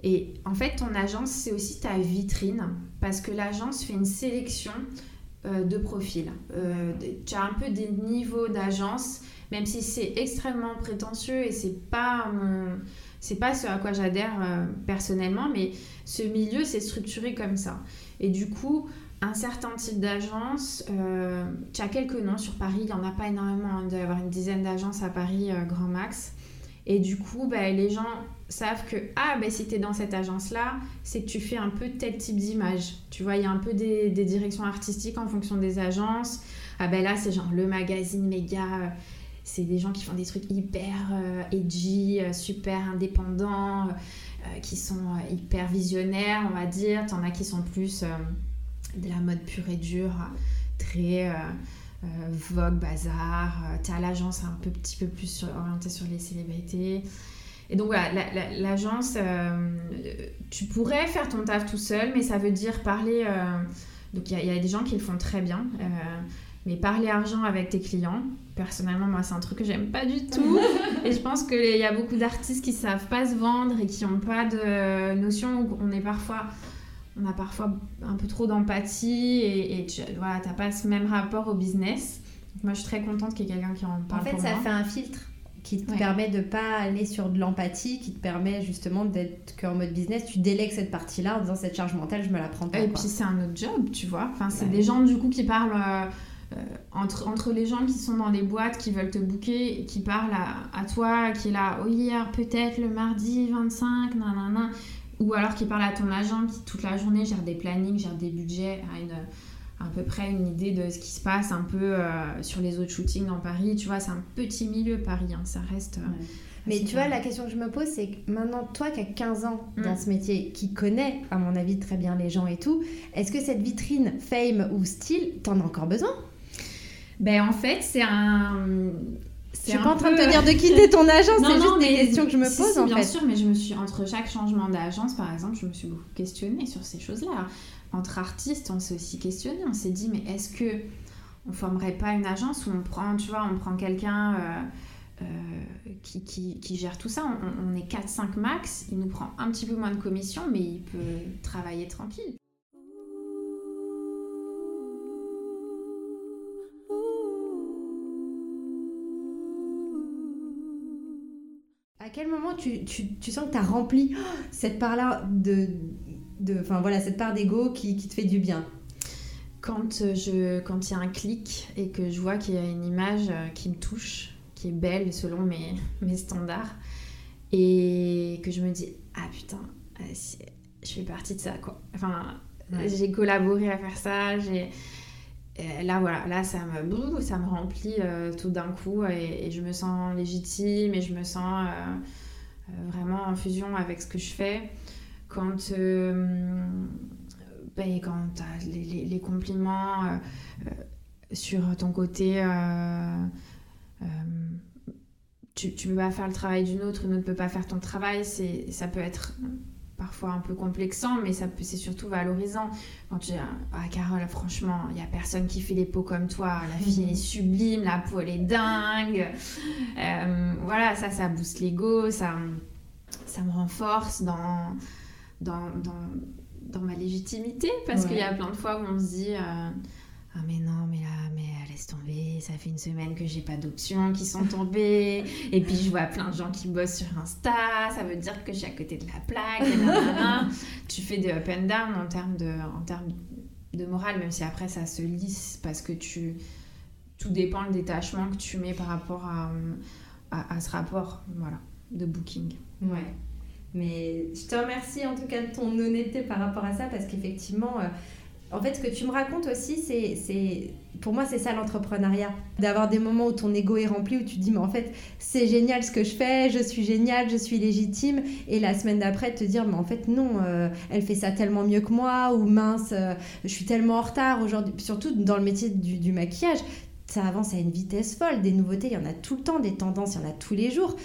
Et en fait, ton agence, c'est aussi ta vitrine parce que l'agence fait une sélection euh, de profils. Euh, tu as un peu des niveaux d'agence, même si c'est extrêmement prétentieux et c'est pas c'est pas ce à quoi j'adhère euh, personnellement, mais ce milieu c'est structuré comme ça. Et du coup, un certain type d'agence, tu as quelques noms sur Paris, il n'y en a pas énormément, hein. il doit y avoir une dizaine d'agences à Paris, grand max. Et du coup, bah, les gens savent que ah ben si tu es dans cette agence là c'est que tu fais un peu tel type d'image. Tu vois il y a un peu des, directions artistiques en fonction des agences. Ah ben là c'est genre le magazine méga euh, c'est des gens qui font des trucs hyper euh, edgy euh, super indépendants qui sont hyper visionnaires on va dire. T'en as qui sont plus de la mode pure et dure très Vogue, Bazar, t'as l'agence un peu, petit peu plus orientée sur les célébrités. Et donc voilà, l'agence, euh, tu pourrais faire ton taf tout seul, mais ça veut dire parler. Euh, donc il y, a des gens qui le font très bien, euh, mais parler argent avec tes clients, personnellement, moi, c'est un truc que j'aime pas du tout. et je pense qu'il y a beaucoup d'artistes qui savent pas se vendre et qui n'ont pas de notion. On est parfois. On a parfois un peu trop d'empathie et, tu voilà, n'as pas ce même rapport au business. moi, je suis très contente qu'il y ait quelqu'un qui en parle. En fait, ça fait un filtre qui te permet de pas aller sur de l'empathie, qui te permet justement d'être qu'en mode business, tu délègues cette partie-là en disant cette charge mentale, je me la prends pas. Et puis c'est un autre job, tu vois. Enfin, c'est des gens du coup qui parlent. Euh, entre, entre les gens qui sont dans les boîtes, qui veulent te booker, qui parlent à, toi, qui est là, oh hier, peut-être le mardi 25, nanana, ou alors qui parle à ton agent qui toute la journée gère des plannings, gère des budgets, a une, à peu près une idée de ce qui se passe un peu euh, sur les autres shootings dans Paris. Tu vois, c'est un petit milieu Paris, hein, ça reste. Euh, Mais tu vois, la question que je me pose, c'est que maintenant, toi qui as 15 ans dans mm. ce métier, qui connaît, à mon avis, très bien les gens et tout, est-ce que cette vitrine fame ou style, t'en as encore besoin? Ben en fait, c'est un je suis pas en train de te dire de quitter ton agence, c'est juste des questions que je me pose en bien sûr, mais je me suis entre chaque changement d'agence, par exemple, je me suis beaucoup questionnée sur ces choses-là. Entre artistes, on s'est aussi questionné, on s'est dit mais est-ce que on formerait pas une agence où on prend, tu vois, on prend quelqu'un euh, euh, qui, qui, gère tout ça? On, est 4-5 max, il nous prend un petit peu moins de commission, mais il peut travailler tranquille. quel moment tu, tu, tu sens que tu as rempli cette part-là de, de, enfin voilà, cette part d'ego qui, qui, te fait du bien Quand euh, je, quand il y a un clic et que je vois qu'il y a une image euh, qui me touche, qui est belle selon mes, mes standards, et que je me dis ah putain, euh, je fais partie de ça quoi. Enfin, j'ai collaboré à faire ça, j'ai là, voilà, là, ça me, ça me remplit euh, tout d'un coup et, je me sens légitime et je me sens euh, vraiment en fusion avec ce que je fais. Quand, ben, quand tu as les, les, compliments sur ton côté, tu, tu peux pas faire le travail d'une autre, une autre ne peut pas faire ton travail, ça peut être parfois un peu complexant, mais ça c'est surtout valorisant. Quand tu dis, ah Carole, franchement, il n'y a personne qui fait les peaux comme toi, la fille est sublime, la peau elle est dingue. Euh, voilà, ça, ça booste l'ego, ça, ça me renforce dans, dans, dans, dans ma légitimité, parce qu'il y a plein de fois où on se dit, euh, ah mais non, mais là, mais laisse tomber, ça fait une semaine que j'ai pas d'options qui sont tombées. Et puis je vois plein de gens qui bossent sur Insta, ça veut dire que je suis à côté de la plaque. tu fais des up and down en termes de, en termes de morale, même si après ça se lisse parce que tu tout dépend le détachement que tu mets par rapport à, à, ce rapport voilà, de booking. Ouais. Mais je te remercie en tout cas de ton honnêteté par rapport à ça parce qu'effectivement, euh, en fait, ce que tu me racontes aussi, c'est, pour moi, c'est ça l'entrepreneuriat. D'avoir des moments où ton ego est rempli, où tu dis, mais en fait, c'est génial ce que je fais, je suis génial, je suis légitime. Et la semaine d'après, te dire, mais en fait, non, euh, elle fait ça tellement mieux que moi, ou mince, euh, je suis tellement en retard aujourd'hui. Surtout dans le métier du, maquillage, ça avance à une vitesse folle. Des nouveautés, il y en a tout le temps, des tendances, il y en a tous les jours.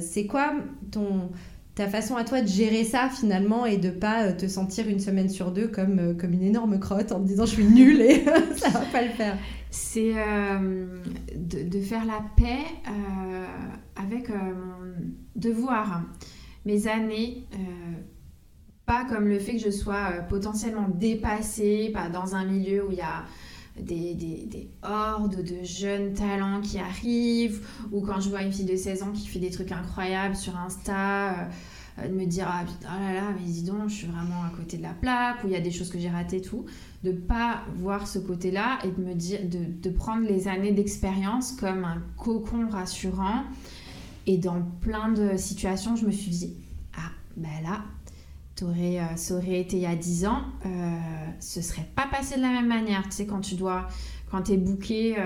C'est quoi ton ta façon à toi de gérer ça finalement et de pas euh, te sentir une semaine sur deux comme, euh, comme une énorme crotte en te disant je suis nulle et ça va pas le faire. C'est euh, de, faire la paix avec mon devoir, mes années, pas comme le fait que je sois potentiellement dépassée, pas dans un milieu où il y a des, des, des, hordes de jeunes talents qui arrivent, ou quand je vois une fille de 16 ans qui fait des trucs incroyables sur Insta, euh, euh, de me dire ah oh là là, mais dis donc, je suis vraiment à côté de la plaque, ou il y a des choses que j'ai ratées, tout. De pas voir ce côté-là et de me dire, de, de prendre les années d'expérience comme un cocon rassurant. Et dans plein de situations, je me suis dit, ah ben là, Aurais, euh, ça aurait été il y a 10 ans, euh, ce serait pas passé de la même manière. Tu sais, quand tu dois, quand tu es booké, euh,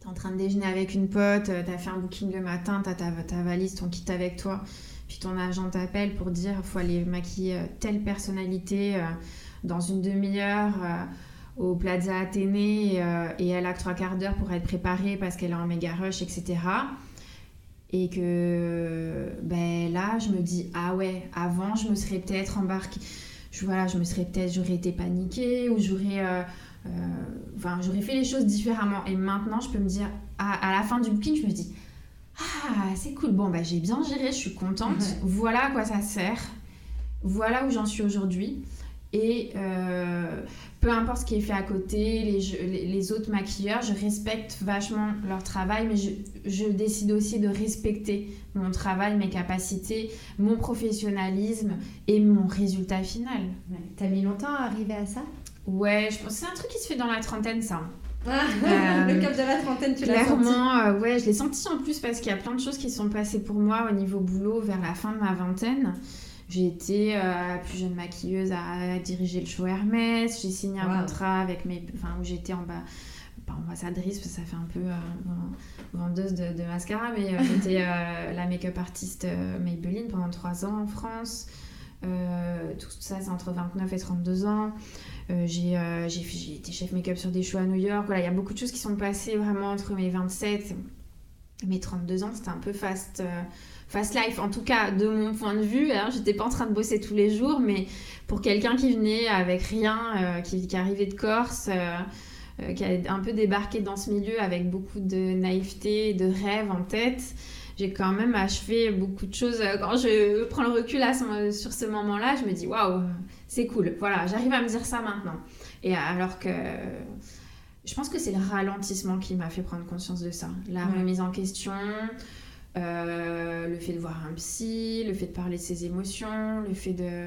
tu es en train de déjeuner avec une pote, tu as fait un booking le matin, tu as ta, ta, valise, ton kit avec toi, puis ton agent t'appelle pour dire faut aller maquiller telle personnalité dans une demi-heure au Plaza Athénée et elle a trois quarts d'heure pour être préparée parce qu'elle est en méga rush, etc. Et que ben là, je me dis, ah ouais, avant, je me serais peut-être embarquée. Je, voilà, je me serais peut-être, j'aurais été paniquée ou j'aurais, euh, euh, enfin, j'aurais fait les choses différemment. Et maintenant, je peux me dire, à, la fin du booking, je me dis, ah, c'est cool, bon, ben, j'ai bien géré, je suis contente. Voilà à quoi ça sert. Voilà où j'en suis aujourd'hui. Et euh, peu importe ce qui est fait à côté, les, les, autres maquilleurs, je respecte vachement leur travail, mais je, je, décide aussi de respecter mon travail, mes capacités, mon professionnalisme et mon résultat final. T'as mis longtemps à arriver à ça? Ouais, je pense c'est un truc qui se fait dans la trentaine, ça. Ah, le cap de la trentaine, tu l'as senti? Clairement, ouais, je l'ai senti en plus parce qu'il y a plein de choses qui sont passées pour moi au niveau boulot vers la fin de ma vingtaine. J'ai été la plus jeune maquilleuse à diriger le show Hermès. J'ai signé un contrat avec mes, enfin où j'étais en bas pas ambassadrice, parce que ça fait un peu euh, vendeuse de, mascara, mais euh, j'étais euh, la make-up artiste Maybelline pendant 3 ans en France. tout ça, c'est entre 29 et 32 ans. j'ai été chef make-up sur des shows à New York. Voilà, il y a beaucoup de choses qui sont passées vraiment entre mes 27 et mes 32 ans. C'était un peu fast fast life, en tout cas de mon point de vue. Hein, J'étais pas en train de bosser tous les jours, mais pour quelqu'un qui venait avec rien, qui, qui, arrivait de Corse, euh, qui a un peu débarqué dans ce milieu avec beaucoup de naïveté, de rêves en tête. J'ai quand même achevé beaucoup de choses. Quand je prends le recul sur ce moment-là, je me dis waouh, c'est cool. Voilà, j'arrive à me dire ça maintenant. Et alors que je pense que c'est le ralentissement qui m'a fait prendre conscience de ça. La remise en question, euh, le fait de voir un psy, le fait de parler de ses émotions, le fait de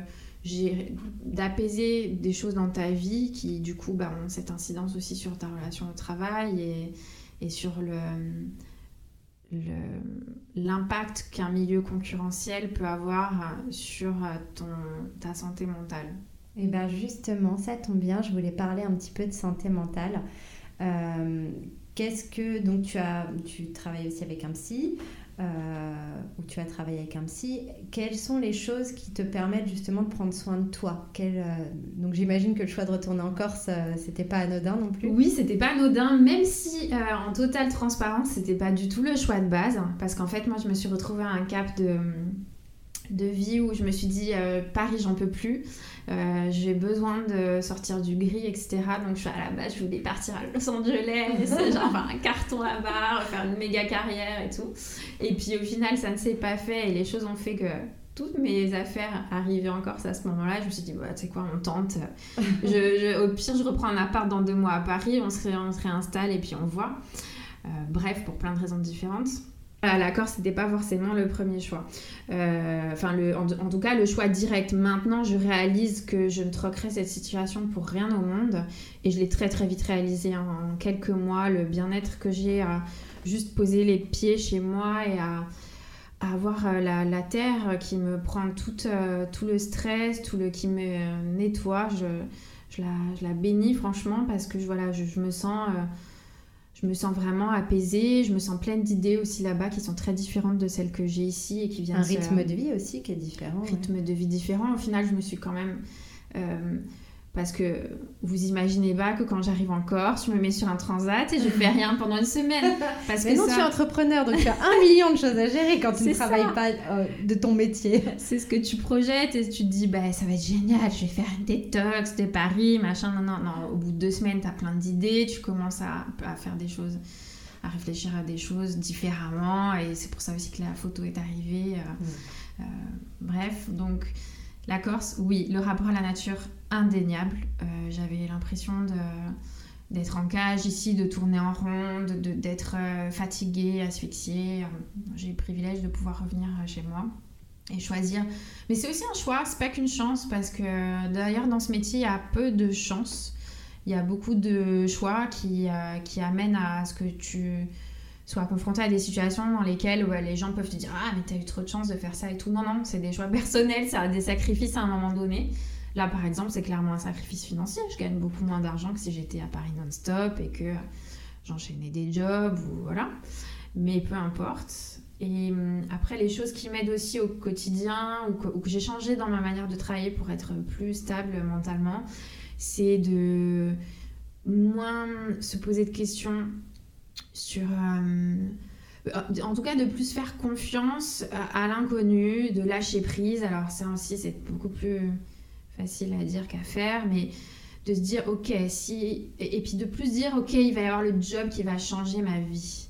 d'apaiser des choses dans ta vie qui du coup bah, ont cette incidence aussi sur ta relation au travail et, sur l'impact qu'un milieu concurrentiel peut avoir sur ton, ta santé mentale. Et eh bien justement, ça tombe bien, je voulais parler un petit peu de santé mentale. Euh, qu'est-ce que donc tu as tu travailles aussi avec un psy euh, où tu as travaillé avec un psy, quelles sont les choses qui te permettent justement de prendre soin de toi? Euh, Donc j'imagine que le choix de retourner en Corse, euh, c'était pas anodin non plus? Oui, c'était pas anodin, même si en totale transparence, c'était pas du tout le choix de base, hein, parce qu'en fait, moi, je me suis retrouvée à un cap de de vie où je me suis dit Paris j'en peux plus euh, j'ai besoin de sortir du gris, etc. Donc je suis à la base, je voulais partir à Los Angeles, genre faire un carton là-bas, faire une méga carrière et tout. Et puis au final, ça ne s'est pas fait et les choses ont fait que toutes mes affaires arrivaient en Corse à ce moment-là. Je me suis dit, bah, tu sais quoi, on tente. je, au pire, je reprends un appart dans deux mois à Paris, on se, on se réinstalle et puis on voit. Euh, bref, pour plein de raisons différentes. À la Corse, c'était pas forcément le premier choix. Euh, enfin, en, tout cas, le choix direct. Maintenant, je réalise que je ne troquerai cette situation pour rien au monde. Et je l'ai très très vite réalisé en quelques mois. Le bien-être que j'ai à juste poser les pieds chez moi et à, avoir euh, la, terre qui me prend tout, euh, tout le stress, tout le qui me nettoie. Je, la, bénis franchement parce que voilà, je, me sens je me sens vraiment apaisée, je me sens pleine d'idées aussi là-bas qui sont très différentes de celles que j'ai ici et qui viennent... Un rythme de vie aussi qui est différent. Un rythme de vie différent. Au final, je me suis quand même... Euh, parce que vous imaginez pas que quand j'arrive en Corse, je me mets sur un transat et je fais rien pendant une semaine. Parce Mais que non, tu es entrepreneur, donc tu as un million de choses à gérer quand tu ne travailles pas euh, de ton métier. C'est ce que tu projettes et tu te dis, bah, ça va être génial, je vais faire une détox de Paris, machin. Non, non, non. Au bout de deux semaines, tu as plein d'idées, tu commences à, à faire des choses à réfléchir à des choses différemment et c'est pour ça aussi que la photo est arrivée. Euh, mm. euh, bref, donc la Corse, oui, le rapport à la nature, indéniable. Euh, j'avais l'impression d'être en cage ici, de tourner en rond, d'être euh, fatiguée, asphyxiée. J'ai eu le privilège de pouvoir revenir euh, chez moi et choisir. Mais c'est aussi un choix, c'est pas qu'une chance, parce que d'ailleurs dans ce métier, il y a peu de chance. Il y a beaucoup de choix qui, qui amènent à ce que tu soit confronté à des situations dans lesquelles les gens peuvent te dire Ah, mais t'as eu trop de chance de faire ça et tout. Non, non, c'est des choix personnels, a des sacrifices à un moment donné. Là, par exemple, c'est clairement un sacrifice financier. Je gagne beaucoup moins d'argent que si j'étais à Paris non-stop et que j'enchaînais des jobs ou voilà. Mais peu importe. Et hum, après, les choses qui m'aident aussi au quotidien ou que, j'ai changé dans ma manière de travailler pour être plus stable mentalement, c'est de moins se poser de questions sur... Euh, en tout cas, de plus faire confiance à, l'inconnu, de lâcher prise. Alors ça aussi, c'est beaucoup plus facile à dire qu'à faire, mais de se dire, ok, si... Et, puis de plus dire, ok, il va y avoir le job qui va changer ma vie.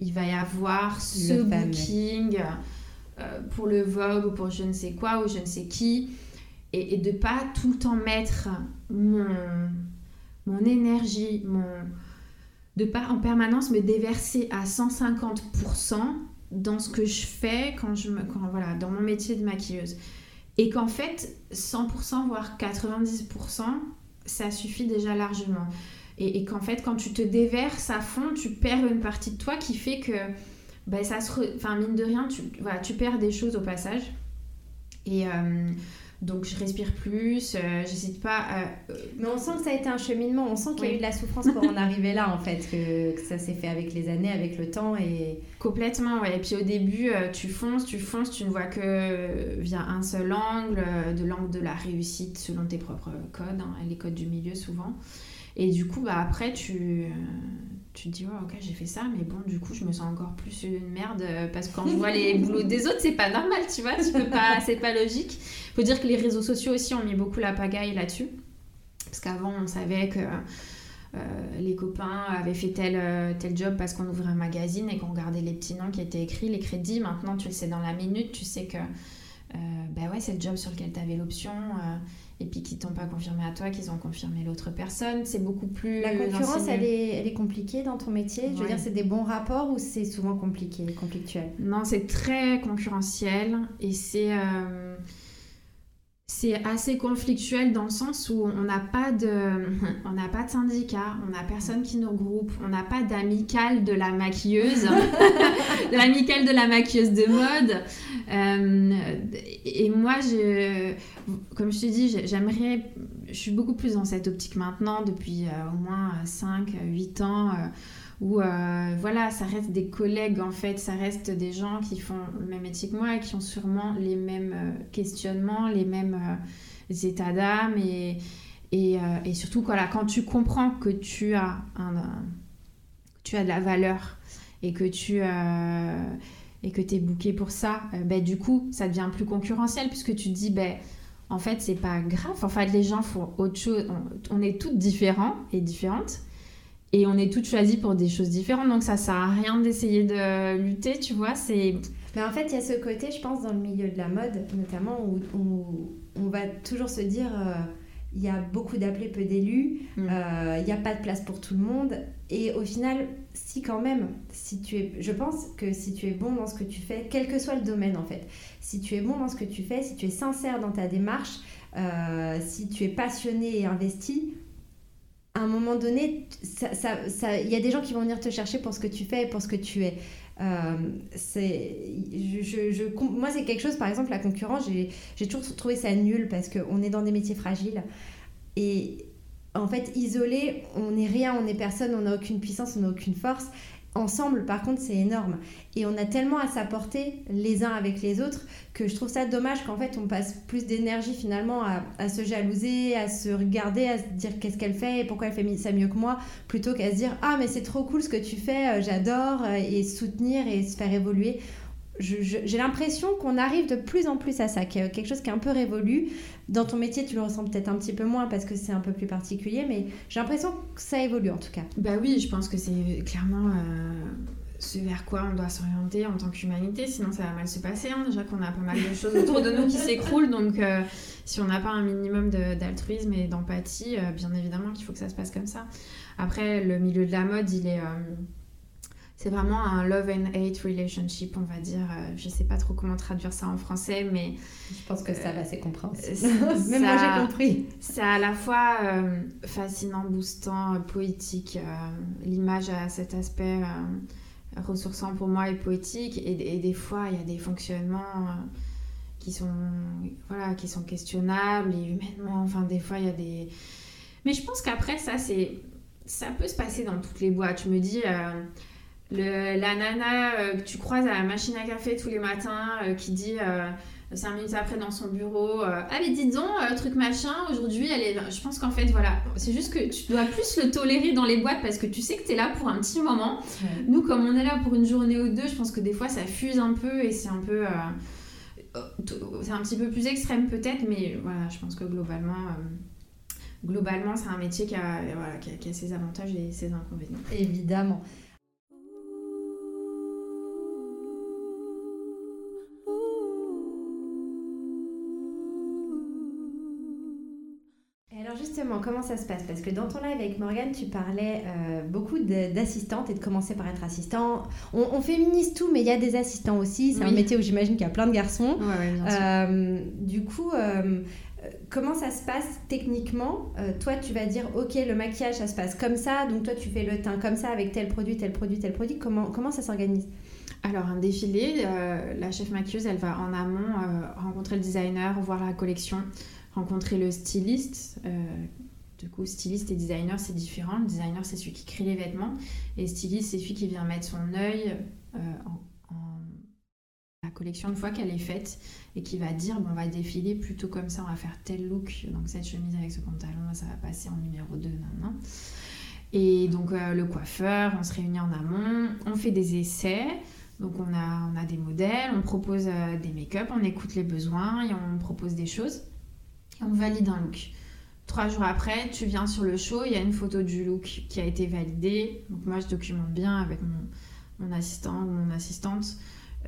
Il va y avoir ce booking euh, pour le Vogue ou pour je ne sais quoi ou je ne sais qui. Et, et de pas tout le temps mettre mon, mon énergie, mon pas en permanence me déverser à 150% dans ce que je fais quand je me quand, voilà dans mon métier de maquilleuse et qu'en fait 100% voire 90% ça suffit déjà largement et, qu'en fait, quand tu te déverses à fond, tu perds une partie de toi qui fait que, ben, ça se. Enfin, mine de rien, tu, voilà, tu perds des choses au passage. Et. Euh, donc je respire plus, euh, j'hésite pas à... Euh, Mais on sent que ça a été un cheminement, on sent qu'il y a eu de la souffrance pour en arriver là en fait, que, ça s'est fait avec les années, avec le temps et... Complètement, ouais. Et puis au début, euh, tu fonces, tu fonces, tu ne vois que via un seul angle, de l'angle de la réussite selon tes propres codes, hein, les codes du milieu souvent. Et du coup, bah, après, tu, tu te dis, oh, ok, j'ai fait ça, mais bon, du coup, je me sens encore plus une merde parce que quand je vois les boulots des autres, c'est pas normal, tu vois, tu peux pas, c'est pas logique. Faut dire que les réseaux sociaux aussi ont mis beaucoup la pagaille là-dessus. Parce qu'avant, on savait que euh, les copains avaient fait tel, euh, tel job parce qu'on ouvrait un magazine et qu'on regardait les petits noms qui étaient écrits, les crédits. Maintenant, tu le sais dans la minute, tu sais que euh, bah ouais, c'est le job sur lequel tu avais l'option et puis qui t'ont pas confirmé à toi, qu'ils ont confirmé l'autre personne. C'est beaucoup plus. La concurrence, elle est, elle est compliquée dans ton métier Je veux dire, c'est des bons rapports ou c'est souvent compliqué, conflictuel? Non, c'est très concurrentiel et c'est c'est assez conflictuel dans le sens où on n'a pas de on syndicat, on n'a personne qui nous regroupe, on n'a pas d'amicale de la maquilleuse, de l'amicale de la maquilleuse de mode. Euh, et moi, je, comme je te dis, j'aimerais, je suis beaucoup plus dans cette optique maintenant depuis euh, au moins 5, 8 ans. Euh, où euh, voilà, ça reste des collègues en fait, ça reste des gens qui font le même métier que moi et qui ont sûrement les mêmes euh, questionnements, les mêmes euh, états d'âme et, et, surtout voilà, quand tu comprends que tu as, un, tu as de la valeur et que tu et que es booké pour ça, ben, du coup ça devient plus concurrentiel puisque tu te dis ben en fait c'est pas grave, en fait les gens font autre chose, on est toutes différents et différentes et on est toutes choisies pour des choses différentes, donc ça sert à rien d'essayer de lutter, tu vois. C'est. Mais en fait, il y a ce côté, je pense, dans le milieu de la mode, notamment, où, on va toujours se dire. Euh, il y a beaucoup d'appelés, peu d'élus, mm. euh, il n'y a pas de place pour tout le monde. Et au final, si quand même, si tu es, je pense que si tu es bon dans ce que tu fais, quel que soit le domaine en fait, si tu es bon dans ce que tu fais, si tu es sincère dans ta démarche, euh, si tu es passionné et investi, à un moment donné, il y a des gens qui vont venir te chercher pour ce que tu fais et pour ce que tu es. Euh, c'est, moi, c'est quelque chose, par exemple, la concurrence, j'ai toujours trouvé ça nul parce qu'on est dans des métiers fragiles. Et en fait, isolé, on n'est rien, on n'est personne, on n'a aucune puissance, on n'a aucune force. Ensemble, par contre, c'est énorme. Et on a tellement à s'apporter les uns avec les autres que je trouve ça dommage qu'en fait on passe plus d'énergie finalement à, se jalouser, à se regarder, à se dire qu'est-ce qu'elle fait et pourquoi elle fait ça mieux que moi, plutôt qu'à se dire ah mais c'est trop cool ce que tu fais, euh, j'adore, euh, et soutenir et se faire évoluer j'ai l'impression qu'on arrive de plus en plus à ça, quelque chose qui est un peu révolu. Dans ton métier, tu le ressens peut-être un petit peu moins parce que c'est un peu plus particulier, mais j'ai l'impression que ça évolue en tout cas. Bah oui, je pense que c'est clairement euh, ce vers quoi on doit s'orienter en tant qu'humanité, sinon ça va mal se passer. Hein. Déjà qu'on a pas mal de choses autour de nous qui s'écroulent, donc euh, si on n'a pas un minimum d'altruisme et d'empathie, euh, bien évidemment qu'il faut que ça se passe comme ça. Après, le milieu de la mode, il est c'est vraiment un love and hate relationship, on va dire. Euh, je sais pas trop comment traduire ça en français, mais. Je pense que ça va, c'est compréhensible. Même moi, j'ai compris. C'est à la fois euh, fascinant, boostant, poétique. Euh, l'image a cet aspect ressourçant pour moi et poétique. Et, des fois, il y a des fonctionnements qui sont, voilà, qui sont questionnables et humainement. Enfin, des fois, il y a des. Mais je pense qu'après, ça, c'est. Ça peut se passer dans toutes les boîtes. Je me dis le, la nana euh, que tu croises à la machine à café tous les matins euh, qui dit euh, cinq minutes après dans son bureau Ah, mais dis donc, truc machin, aujourd'hui, elle est. Je pense qu'en fait, voilà, c'est juste que tu dois plus le tolérer dans les boîtes parce que tu sais que tu es là pour un petit moment. Nous, comme on est là pour une journée ou deux, je pense que des fois, ça fuse un peu et c'est un peu. c'est un petit peu plus extrême peut-être, mais voilà, je pense que globalement globalement, c'est un métier qui a, voilà, qui a, ses avantages et ses inconvénients. Évidemment. Justement, comment ça se passe? Parce que dans ton live avec Morgane, tu parlais euh, beaucoup d'assistantes et de commencer par être assistant. On, féminise tout, mais il y a des assistants aussi. C'est un métier où j'imagine qu'il y a plein de garçons. Ouais, bien sûr. Euh, du coup, euh, comment ça se passe techniquement? Toi, tu vas dire, ok, le maquillage, ça se passe comme ça, donc toi, tu fais le teint comme ça avec tel produit, tel produit, tel produit. Comment, comment ça s'organise? Alors un défilé, la chef maquilleuse, elle va en amont rencontrer le designer, voir la collection, rencontrer le styliste, du coup, styliste et designer, c'est différent. Le designer, c'est celui qui crée les vêtements. Et styliste, c'est celui qui vient mettre son œil euh, en, la collection une fois qu'elle est faite et qui va dire bon, on va défiler plutôt comme ça, on va faire tel look. Donc, cette chemise avec ce pantalon, ça va passer en numéro 2. Non, Et donc, euh, le coiffeur, on se réunit en amont, on fait des essais. Donc, on a, on a des modèles, on propose euh, des make-up, on écoute les besoins et on propose des choses. On valide un look. Trois jours après, tu viens sur le show, il y a une photo du look qui a été validée. Donc moi, je documente bien avec mon assistant ou mon assistante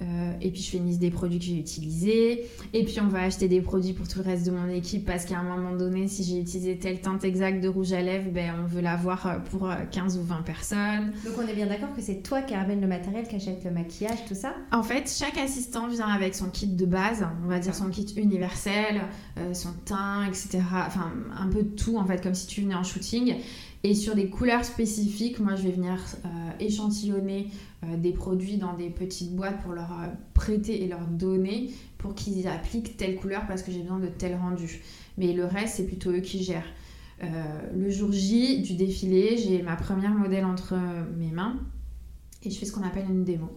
euh, et puis je fais une liste des produits que j'ai utilisés. Et puis on va acheter des produits pour tout le reste de mon équipe parce qu'à un moment donné, si j'ai utilisé telle teinte exacte de rouge à lèvres, ben, on veut l'avoir euh, pour 15 euh, ou 20 personnes. Donc on est bien d'accord que c'est toi qui ramène le matériel, qui achète le maquillage, tout ça? En fait, chaque assistant vient avec son kit de base, on va dire son kit universel, son teint, etc. Enfin, un peu de tout en fait, comme si tu venais en shooting. Et sur des couleurs spécifiques, moi je vais venir échantillonner euh, des produits dans des petites boîtes pour leur euh, prêter et leur donner pour qu'ils appliquent telle couleur parce que j'ai besoin de tel rendu. Mais le reste, c'est plutôt eux qui gèrent. Euh, le jour J du défilé, j'ai ma première modèle entre mes mains et je fais ce qu'on appelle une démo.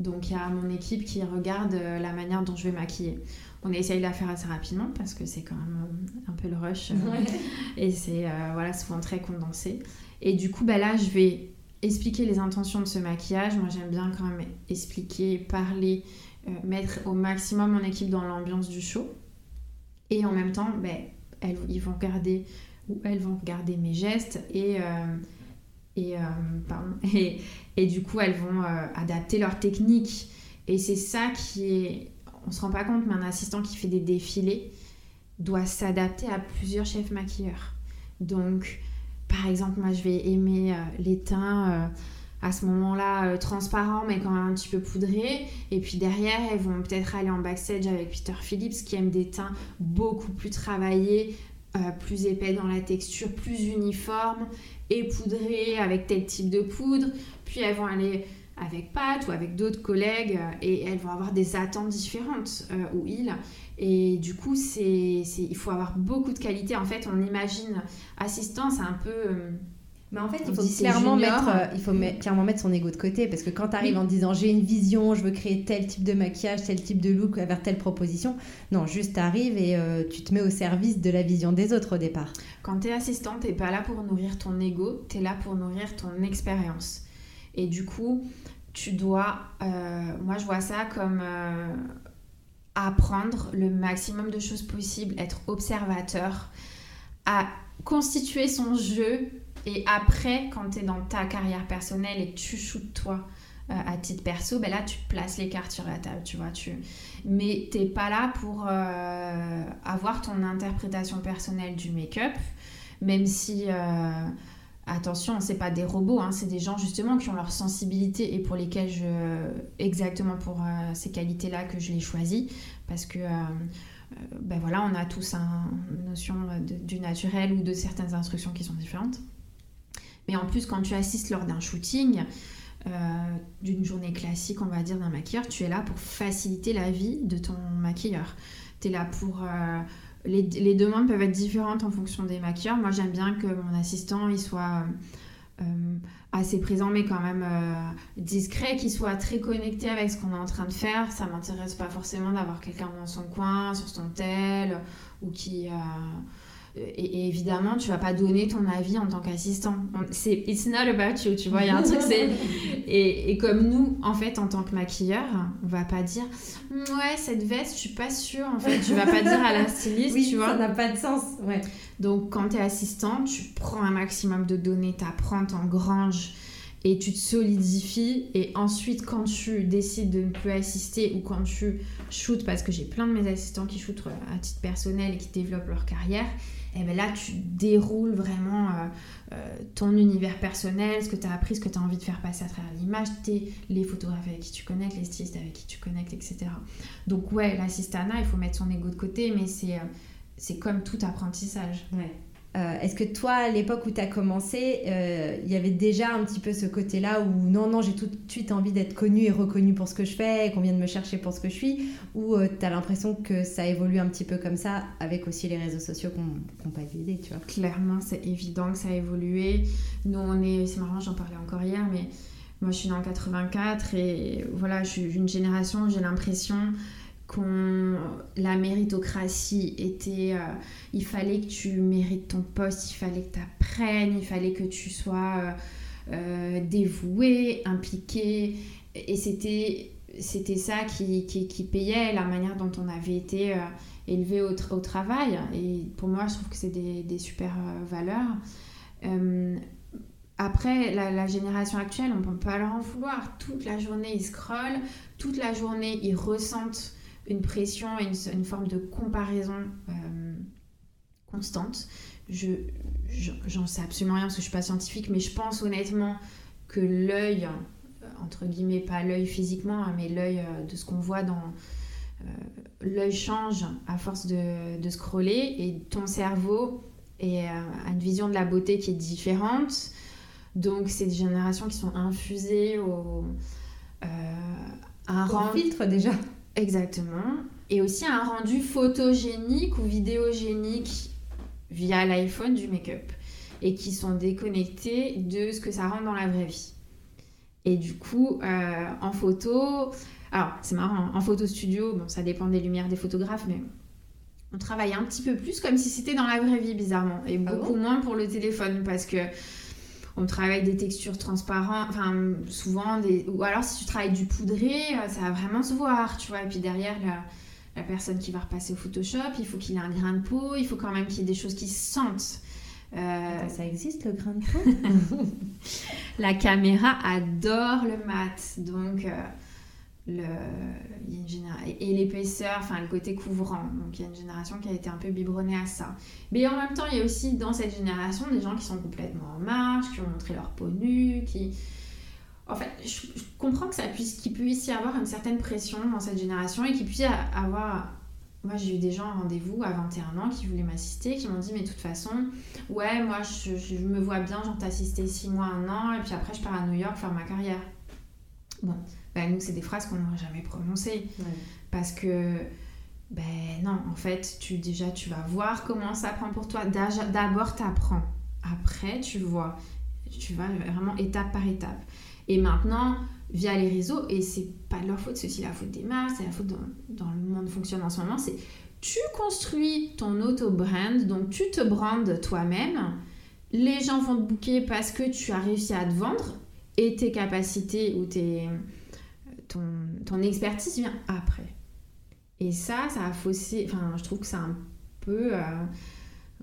Donc il y a mon équipe qui regarde la manière dont je vais maquiller. On essaye de la faire assez rapidement parce que c'est quand même un peu le rush et c'est voilà souvent très condensé. Et du coup, bah là, je vais expliquer les intentions de ce maquillage. Moi, j'aime bien quand même expliquer, parler, euh, mettre au maximum mon équipe dans l'ambiance du show. Et en même temps, ben, elles, ils vont regarder ou elles vont regarder mes gestes et, euh, et, euh, et, du coup, elles vont adapter leur technique. Et c'est ça qui est... On se rend pas compte, mais un assistant qui fait des défilés doit s'adapter à plusieurs chefs maquilleurs. Donc, par exemple, moi je vais aimer euh, les teints euh, à ce moment-là euh, transparents mais quand même un petit peu poudrés. Et puis derrière, elles vont peut-être aller en backstage avec Peter Phillips qui aime des teints beaucoup plus travaillés, plus épais dans la texture, plus uniformes et poudrés avec tel type de poudre. Puis elles vont aller avec Pat ou avec d'autres collègues et elles vont avoir des attentes différentes ou ils. Et du coup, c'est, il faut avoir beaucoup de qualité. En fait, on imagine assistant, c'est un peu... Euh, mais en fait, il faut, clairement mettre, euh, il faut clairement mettre son ego de côté parce que quand tu arrives en disant j'ai une vision, je veux créer tel type de maquillage, tel type de look vers telle proposition, non, juste tu arrives et euh, tu te mets au service de la vision des autres au départ. Quand tu es assistante, tu pas là pour nourrir ton ego, tu es là pour nourrir ton expérience. Et du coup, tu dois, moi je vois ça comme apprendre le maximum de choses possibles, être observateur, à constituer son jeu et après, quand tu es dans ta carrière personnelle et tu shootes toi euh, à titre perso, ben là tu places les cartes sur la table, tu vois. Tu... Mais t'es pas là pour euh, avoir ton interprétation personnelle du make-up, même si euh, Attention, c'est pas des robots, hein, c'est des gens justement qui ont leur sensibilité et pour lesquels je, exactement pour euh, ces qualités-là que je les choisis, parce que ben voilà, on a tous une notion du naturel ou de certaines instructions qui sont différentes. Mais en plus, quand tu assistes lors d'un shooting, d'une journée classique, on va dire, d'un maquilleur, tu es là pour faciliter la vie de ton maquilleur. Tu es là pour les, demandes peuvent être différentes en fonction des maquilleurs. Moi, j'aime bien que mon assistant il soit euh, assez présent, mais quand même euh, discret, qu'il soit très connecté avec ce qu'on est en train de faire. Ça m'intéresse pas forcément d'avoir quelqu'un dans son coin, sur son tel, ou qui. Euh, et, évidemment, tu vas pas donner ton avis en tant qu'assistant. C'est it's not about you, tu vois. Il y a un truc, c'est. Et, et, comme nous, en fait, en tant que maquilleur, on va pas dire Ouais, cette veste, je suis pas sûre, en fait. Tu vas pas dire à la styliste, oui, tu vois. Ça n'a pas de sens, ouais. Donc, quand tu es assistant, tu prends un maximum de données, tu apprends, t'engranges et tu te solidifies. Et ensuite, quand tu décides de ne plus assister ou quand tu shootes, parce que j'ai plein de mes assistants qui shootent à titre personnel et qui développent leur carrière, et bien là, tu déroules vraiment euh, euh, ton univers personnel, ce que tu as appris, ce que tu as envie de faire passer à travers l'image, les photographes avec qui tu connectes, les stylistes avec qui tu connectes, etc. Donc ouais, l'assistana, il faut mettre son ego de côté, mais c'est... Euh, c'est comme tout apprentissage. Euh, est-ce que toi, à l'époque où tu as commencé, euh, il y avait déjà un petit peu ce côté-là où non, non, j'ai tout de suite envie d'être connue et reconnue pour ce que je fais, qu'on vienne me chercher pour ce que je suis Ou euh, tu as l'impression que ça évolue un petit peu comme ça, avec aussi les réseaux sociaux qui n'ont pas aidé, tu vois? Clairement, c'est évident que ça a évolué. Nous, on est, c'est marrant, j'en parlais encore hier, mais moi, je suis née en 84 et voilà, je suis d'une génération, j'ai l'impression qu'on la méritocratie était euh, il fallait que tu mérites ton poste il fallait que tu apprennes il fallait que tu sois euh, euh, dévoué impliqué et c'était c'était ça qui, qui, payait la manière dont on avait été élevé au, au, travail et pour moi je trouve que c'est des, super valeurs après, la, la, génération actuelle, on ne peut pas leur en vouloir. Toute la journée, ils scrollent. Toute la journée, ils ressentent une pression et une, forme de comparaison euh, constante. Je, j'en sais absolument rien parce que je suis pas scientifique, mais je pense honnêtement que l'œil, euh, entre guillemets, pas l'œil physiquement, hein, mais l'œil euh, de ce qu'on voit dans. l'œil change à force de, de, scroller et ton cerveau est, a une vision de la beauté qui est différente. Donc, c'est des générations qui sont infusées au. un rang... filtre déjà. Exactement. Et aussi un rendu photogénique ou vidéogénique via l'iPhone du make-up. Et qui sont déconnectés de ce que ça rend dans la vraie vie. Et du coup, euh, en photo, alors c'est marrant, en photo studio, bon, ça dépend des lumières des photographes, mais on travaille un petit peu plus comme si c'était dans la vraie vie, bizarrement. Et ah beaucoup moins pour le téléphone, parce que on travaille des textures transparentes, enfin souvent, des... ou alors si tu travailles du poudré, euh, ça va vraiment se voir, tu vois. Et puis derrière, la, personne qui va repasser au Photoshop, il faut qu'il ait un grain de peau, il faut quand même qu'il y ait des choses qui se sentent. Euh, ça existe le grain de peau? La caméra adore le mat, donc euh, le, et l'épaisseur, enfin le côté couvrant. Donc il y a une génération qui a été un peu biberonnée à ça. Mais en même temps, il y a aussi dans cette génération des gens qui sont complètement en marche, qui ont montré leur peau nue, qui... En fait, je, comprends que ça puisse, qu'il puisse y avoir une certaine pression dans cette génération et qu'il puisse avoir... Moi, j'ai eu des gens en rendez-vous à 21 ans qui voulaient m'assister, qui m'ont dit, mais de toute façon, ouais, moi, je, me vois bien, genre t'assister 6 mois, un an, et puis après, je pars à New York faire ma carrière. Bon, ben, nous, c'est des phrases qu'on n'aurait jamais prononcées. Parce que, ben non, en fait, tu, déjà, tu vas voir comment ça prend pour toi. D'abord, tu apprends. Après, tu vois. Tu vas vraiment étape par étape. Et maintenant, via les réseaux, et c'est pas de leur faute, c'est aussi la faute des marques, c'est la faute dans, dans, le monde fonctionne en ce moment, c'est tu construis ton auto-brand, donc tu te brandes toi-même, les gens vont te booker parce que tu as réussi à te vendre, et tes capacités ou tes, ton, ton expertise vient après. Et ça, ça a faussé. Enfin, je trouve que c'est un peu. Euh,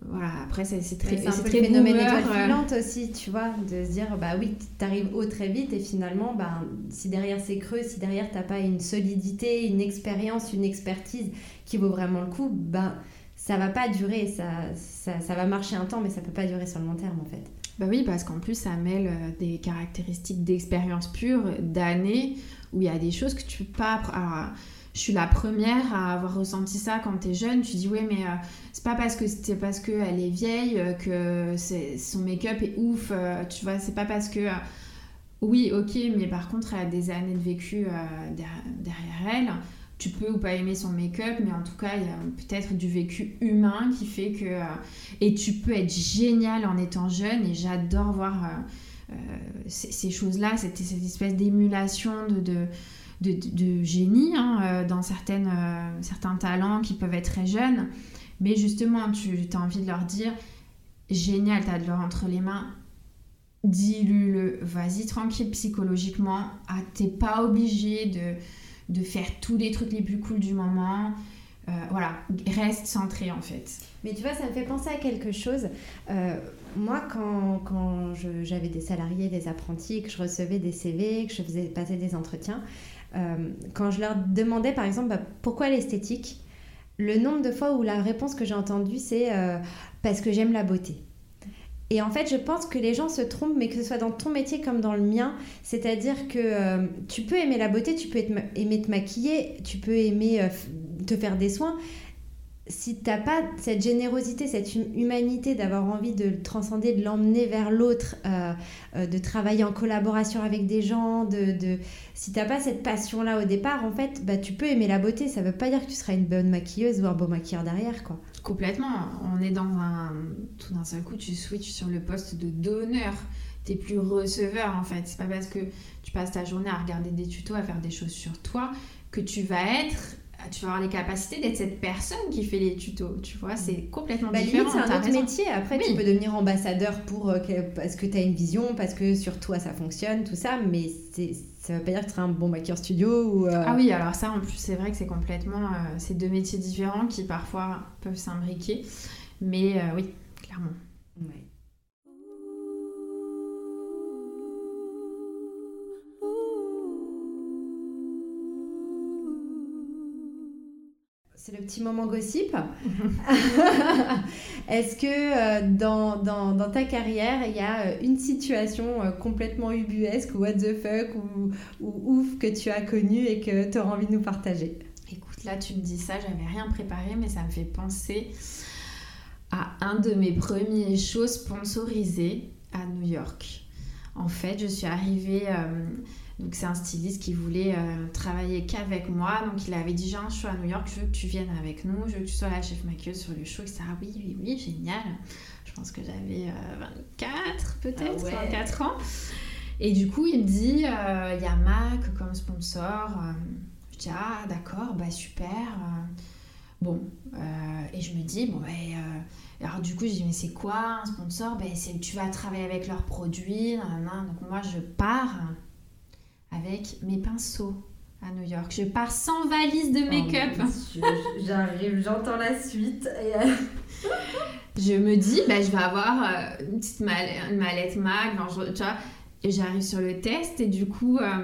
voilà, après, c'est très. C'est un peu très le phénomène étoile euh. filante aussi, tu vois, de se dire, bah oui, t'arrives haut très vite et finalement, bah, si derrière c'est creux, si derrière t'as pas une solidité, une expérience, une expertise qui vaut vraiment le coup, bah ça va pas durer, ça, ça, ça va marcher un temps, mais ça peut pas durer sur le long terme en fait. Bah oui, parce qu'en plus, ça mêle euh, des caractéristiques d'expérience pure, d'années, où il y a des choses que tu peux pas... Alors, je suis la première à avoir ressenti ça quand tu es jeune. Tu dis, oui, mais euh, c'est pas parce que c'est parce qu'elle est vieille euh, que son make-up est ouf. tu vois, c'est pas parce que... oui, ok, mais par contre, elle a des années de vécu derrière elle tu peux ou pas aimer son make-up, mais en tout cas, il y a peut-être du vécu humain qui fait que. Euh, et tu peux être génial en étant jeune, et j'adore voir euh, euh, ces, choses-là, cette, cette, espèce d'émulation de, génie hein, dans certaines, certains talents qui peuvent être très jeunes. Mais justement, tu as envie de leur dire génial, tu as de l'or entre les mains, dis-le, vas-y tranquille psychologiquement, ah, t'es pas obligé de de faire tous les trucs les plus cool du moment. Euh, voilà, reste centré en fait. Mais tu vois, ça me fait penser à quelque chose. Euh, moi, quand, quand j'avais des salariés, des apprentis, que je recevais des CV, que je faisais passer des entretiens, euh, quand je leur demandais par exemple bah, pourquoi l'esthétique, le nombre de fois où la réponse que j'ai entendue c'est parce que j'aime la beauté. Et en fait, je pense que les gens se trompent, mais que ce soit dans ton métier comme dans le mien, c'est-à-dire que euh, tu peux aimer la beauté, tu peux aimer te maquiller, tu peux aimer euh, te faire des soins, si t'as pas cette générosité, cette humanité d'avoir envie de le transcender, de l'emmener vers l'autre, euh, de travailler en collaboration avec des gens, de, de... si t'as pas cette passion-là au départ, en fait, bah, tu peux aimer la beauté. Ça veut pas dire que tu seras une bonne maquilleuse ou un beau maquilleur derrière, quoi. Complètement. On est dans un... Tout d'un seul coup, tu switches sur le poste de donneur. T'es plus receveur, en fait. C'est pas parce que tu passes ta journée à regarder des tutos, à faire des choses sur toi, que tu vas être tu vas avoir les capacités d'être cette personne qui fait les tutos, tu vois, c'est complètement bah, différent. c'est un autre métier. Après, tu peux devenir ambassadeur pour, euh, parce que tu as une vision, parce que sur toi ça fonctionne, tout ça, mais ça veut pas dire que tu seras un bon maquilleur studio ou... Euh, ah oui, alors ça, en plus, c'est vrai que c'est complètement... Euh, c'est deux métiers différents qui parfois peuvent s'imbriquer, mais oui, clairement. Ouais. C'est le petit moment gossip. Est-ce que euh, dans, dans, dans, ta carrière, il y a euh, une situation euh, complètement ubuesque ou what the fuck ou, ou ouf que tu as connue et que tu auras envie de nous partager? Écoute, là, tu me dis ça, j'avais rien préparé, mais ça me fait penser à un de mes premiers shows sponsorisés à New York. En fait, je suis arrivée donc c'est un styliste qui voulait euh, travailler qu'avec moi. Donc il avait dit j'ai un show à New York, je veux que tu viennes avec nous, je veux que tu sois la chef maquilleuse sur le show, etc. Oui, oui, oui, génial. Je pense que j'avais 24 euh, peut-être, 24 ah ans. Et du coup il me dit euh, il y a Mac comme sponsor. je dis ah d'accord, bah super. Bon, et je me dis, bon, bah, alors du coup, je dis, mais c'est quoi un sponsor? Ben, c'est Tu vas travailler avec leurs produits. Donc moi, je pars avec mes pinceaux à New York. Je pars sans valise de oh, make-up. J'arrive, j'entends la suite. Euh, je me dis, bah, je vais avoir euh, une petite mallette tu vois, et j'arrive sur le test et du coup, euh,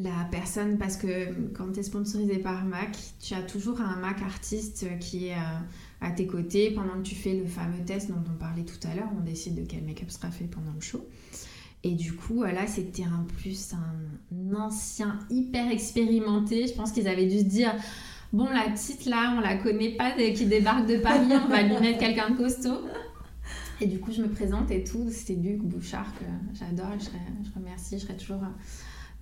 la personne, parce que quand tu es sponsorisé par Mac, tu as toujours un Mac artiste qui est à tes côtés pendant que tu fais le fameux test dont on parlait tout à l'heure. On décide de quel make-up sera fait pendant le show. Et du coup, là, c'était un plus un ancien hyper expérimenté. Je pense qu'ils avaient dû se dire bon, la petite là, on la connaît pas qui débarque de Paris, on va lui mettre quelqu'un de costaud. Et du coup, je me présente et tout. C'était Luc Bouchard que j'adore je, je remercie. Je serai toujours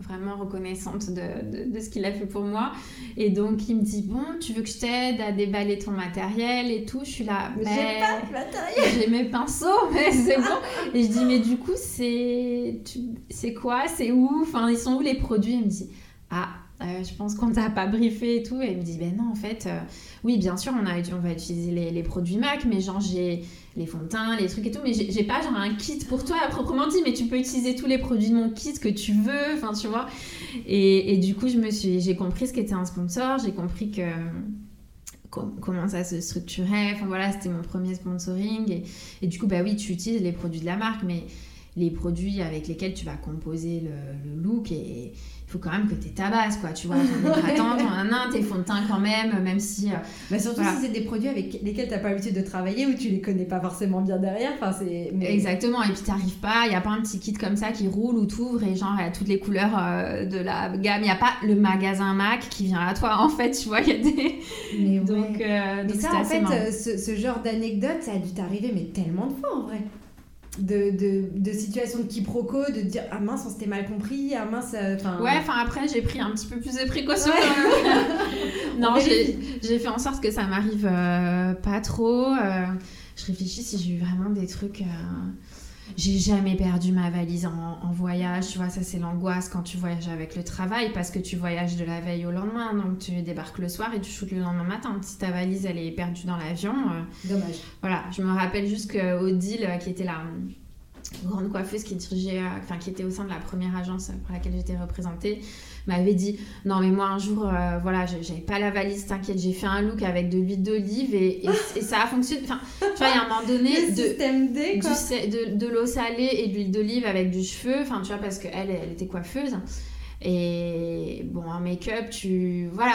vraiment reconnaissante de, de, ce qu'il a fait pour moi. Et donc, il me dit Bon, tu veux que je t'aide à déballer ton matériel et tout? Je suis là. Mais j'ai pas de matériel J'ai mes pinceaux, mais c'est bon. Et je dis Mais du coup, c'est c'est quoi? C'est où? Enfin, ils sont où les produits? Il me dit Ah, euh, je pense qu'on t'a pas briefé et tout. Et il me dit Ben non, en fait, euh, oui, bien sûr, on, va utiliser les, produits MAC, mais genre, j'ai les fonds de teint, les trucs et tout, mais j'ai pas genre un kit pour toi à proprement dit, mais tu peux utiliser tous les produits de mon kit que tu veux, enfin tu vois. Et, du coup, j'ai compris ce qu'était un sponsor, j'ai compris que comment ça se structurait, enfin voilà, c'était mon premier sponsoring. Et, et, du coup, bah oui, tu utilises les produits de la marque, mais les produits avec lesquels tu vas composer le, le look et, faut quand même que tu ta base, quoi. Tu vois, hydratant, ton tes fonds de teint quand même, même si. Euh, mais surtout si c'est des produits avec lesquels tu n'as pas l'habitude de travailler ou tu les connais pas forcément bien derrière. Enfin, c'est. Exactement. Et puis t'arrives pas, il n'y a pas un petit kit comme ça qui roule ou t'ouvres et genre il y a toutes les couleurs euh, de la gamme. Il n'y a pas le magasin Mac qui vient à toi. En fait, tu vois, il y a des. Mais donc, euh, mais ça, en fait, ce, ce, genre d'anecdote, ça a dû t'arriver, mais tellement de fois en vrai de, de, de situations de quiproquo, de dire ah mince, on s'était mal compris, ah mince. Euh, enfin ouais, enfin après, j'ai pris un petit peu plus de précautions. non, j'ai fait en sorte que ça m'arrive euh, pas trop. Euh, je réfléchis si j'ai eu vraiment des trucs. J'ai jamais perdu ma valise en, voyage, tu vois, ça c'est l'angoisse quand tu voyages avec le travail parce que tu voyages de la veille au lendemain, donc tu débarques le soir et tu shootes le lendemain matin. Si ta valise elle est perdue dans l'avion. Euh, Dommage. Voilà, je me rappelle juste qu'Odile, qui était la grande coiffeuse qui dirigeait, euh, enfin qui était au sein de la première agence pour laquelle j'étais représentée, m'avait dit non mais moi un jour euh, voilà j'avais pas la valise t'inquiète j'ai fait un look avec de l'huile d'olive et, et, ça a fonctionné. Enfin tu vois il y a un moment donné de, de, l'eau salée et de l'huile d'olive avec du cheveu. Enfin tu vois parce qu'elle elle était coiffeuse Et bon, en make-up, tu. Voilà,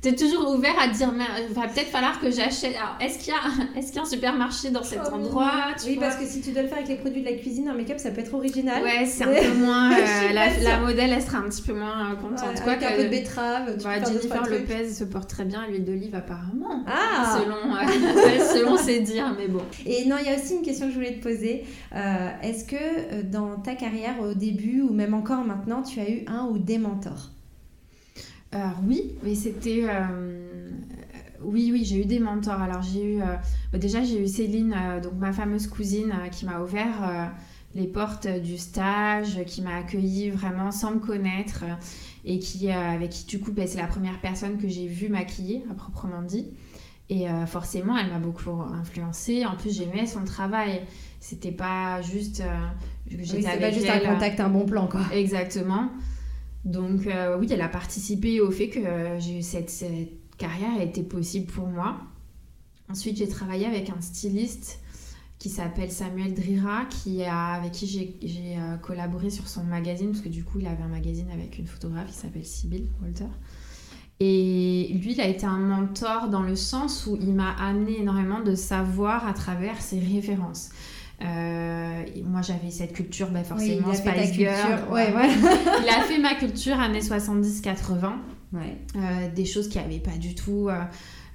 tu es toujours ouvert à dire, mais il va peut-être falloir que j'achète. Alors, est-ce qu'il y, a, est qu'il y a un supermarché dans cet oh, endroit Oui, parce que si tu dois le faire avec les produits de la cuisine, en make-up, ça peut être original. Ouais, c'est un peu moins. Euh, la, modèle, elle sera un petit peu moins contente. Quoi, avec un peu de betterave. Tu Jennifer Lopez se porte très bien à l'huile d'olive, apparemment. Ah selon, euh, selon ses dires, mais bon. Et non, il y a aussi une question que je voulais te poser. Euh, est-ce que dans ta carrière, au début, ou même encore maintenant, tu as eu un ou des mentors Alors oui, mais c'était... Euh, oui, oui, j'ai eu des mentors. Alors j'ai eu... Euh, bah, déjà, j'ai eu Céline, euh, donc ma fameuse cousine, qui m'a ouvert les portes du stage, qui m'a accueilli vraiment sans me connaître et qui, avec qui, du coup, bah, c'est la première personne que j'ai vue maquiller, à proprement dit. Et forcément, elle m'a beaucoup influencée. En plus, j'aimais son travail. C'était pas juste. j'étais pas juste un contact, un bon plan, quoi. Exactement. Donc euh, oui, elle a participé au fait que cette, cette, carrière a été possible pour moi. Ensuite, j'ai travaillé avec un styliste qui s'appelle Samuel Drira, qui a, avec qui j'ai euh, collaboré sur son magazine, parce que du coup, il avait un magazine avec une photographe qui s'appelle Sibyl Walter. Et lui, il a été un mentor dans le sens où il m'a amené énormément de savoir à travers ses références. Euh, moi, j'avais cette culture, bah, forcément, oui, Spice Girl. Ouais, ouais. il a fait ma culture années 70-80. Ouais. Euh, des choses qui n'avaient pas du tout euh,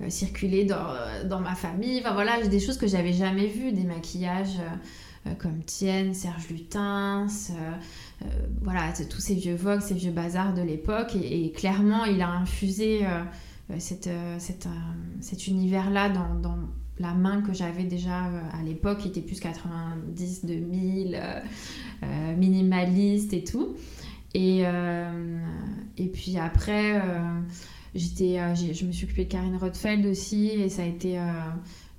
circulé dans, dans, ma famille. Enfin voilà, des choses que j'avais jamais vues, des maquillages comme Tienne, Serge Lutens, voilà, tous ces vieux vogues, ces vieux bazars de l'époque. Et, clairement, il a infusé cette, cette, cet univers-là dans, dans la main que j'avais déjà euh, à l'époque, était plus 90, 2000, euh, euh, minimaliste et tout. Et, et puis après, j'étais, je me suis occupée de Karine Rothfeld aussi, et ça a été,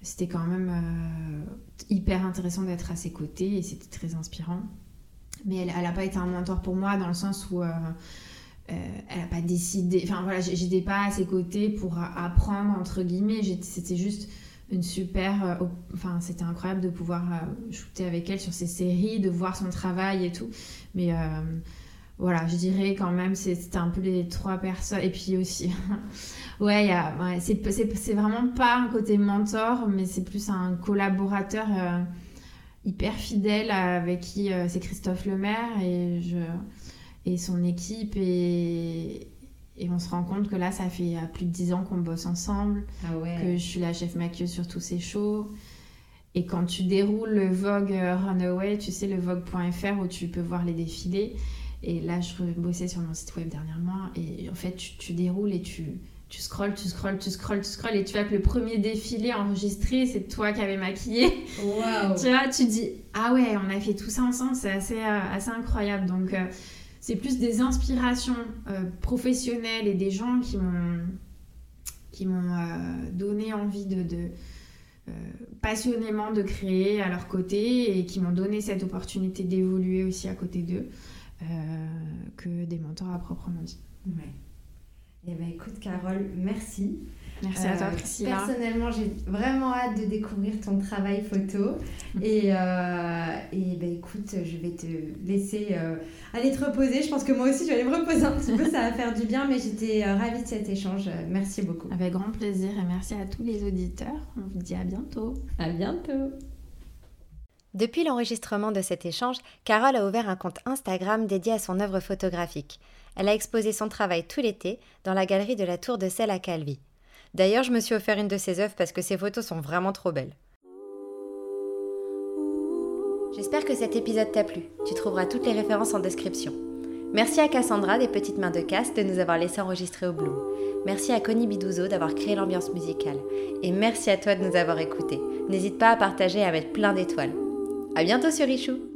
c'était quand même hyper intéressant d'être à ses côtés, et c'était très inspirant. Mais elle n'a pas été un mentor pour moi dans le sens où elle n'a pas décidé, enfin voilà, j'étais pas à ses côtés pour apprendre entre guillemets, c'était juste une super. Euh, enfin, c'était incroyable de pouvoir euh, shooter avec elle sur ses séries, de voir son travail et tout. Mais euh, voilà, je dirais quand même, c'était un peu les trois personnes. Et puis aussi, ouais, c'est vraiment pas un côté mentor, mais c'est plus un collaborateur hyper fidèle avec qui c'est Christophe Lemaire et, et son équipe. Et on se rend compte que là, ça fait euh, plus de 10 ans qu'on bosse ensemble, ah que je suis la chef maquilleuse sur tous ces shows. Et quand tu déroules le Vogue euh, Runaway, tu sais, le Vogue.fr où tu peux voir les défilés. Et là, je bossais sur mon site web dernièrement. Et en fait, tu, déroules et tu, tu scrolles, tu scrolles, tu scrolles, tu scrolles. Et tu vois que le premier défilé enregistré, c'est toi qui avais maquillé. Wow. tu vois, tu dis, ah ouais, on a fait tout ça ensemble, c'est assez, euh, assez incroyable. Donc, c'est plus des inspirations euh, professionnelles et des gens qui m'ont qui m'ont euh, donné envie de, euh, passionnément de créer à leur côté et qui m'ont donné cette opportunité d'évoluer aussi à côté d'eux que des mentors à proprement dit. Ouais. Eh bien écoute Carole, merci. Merci à toi, euh, Priscilla. Personnellement, j'ai vraiment hâte de découvrir ton travail photo. et, euh, et ben, écoute, je vais te laisser euh, aller te reposer. Je pense que moi aussi, je vais aller me reposer un petit peu. Ça va faire du bien, mais j'étais ravie de cet échange. Merci beaucoup. Avec grand plaisir et merci à tous les auditeurs. On vous dit à bientôt. À bientôt. Depuis l'enregistrement de cet échange, Carole a ouvert un compte Instagram dédié à son œuvre photographique. Elle a exposé son travail tout l'été dans la galerie de la Tour de Selle à Calvi. D'ailleurs, je me suis offert une de ses œuvres parce que ses photos sont vraiment trop belles. J'espère que cet épisode t'a plu. Tu trouveras toutes les références en description. Merci à Cassandra des Petites Mains de Casse de nous avoir laissé enregistrer au Bloom. Merci à Connie Bidouzo d'avoir créé l'ambiance musicale. Et merci à toi de nous avoir écoutés. N'hésite pas à partager et à mettre plein d'étoiles. À bientôt sur Richou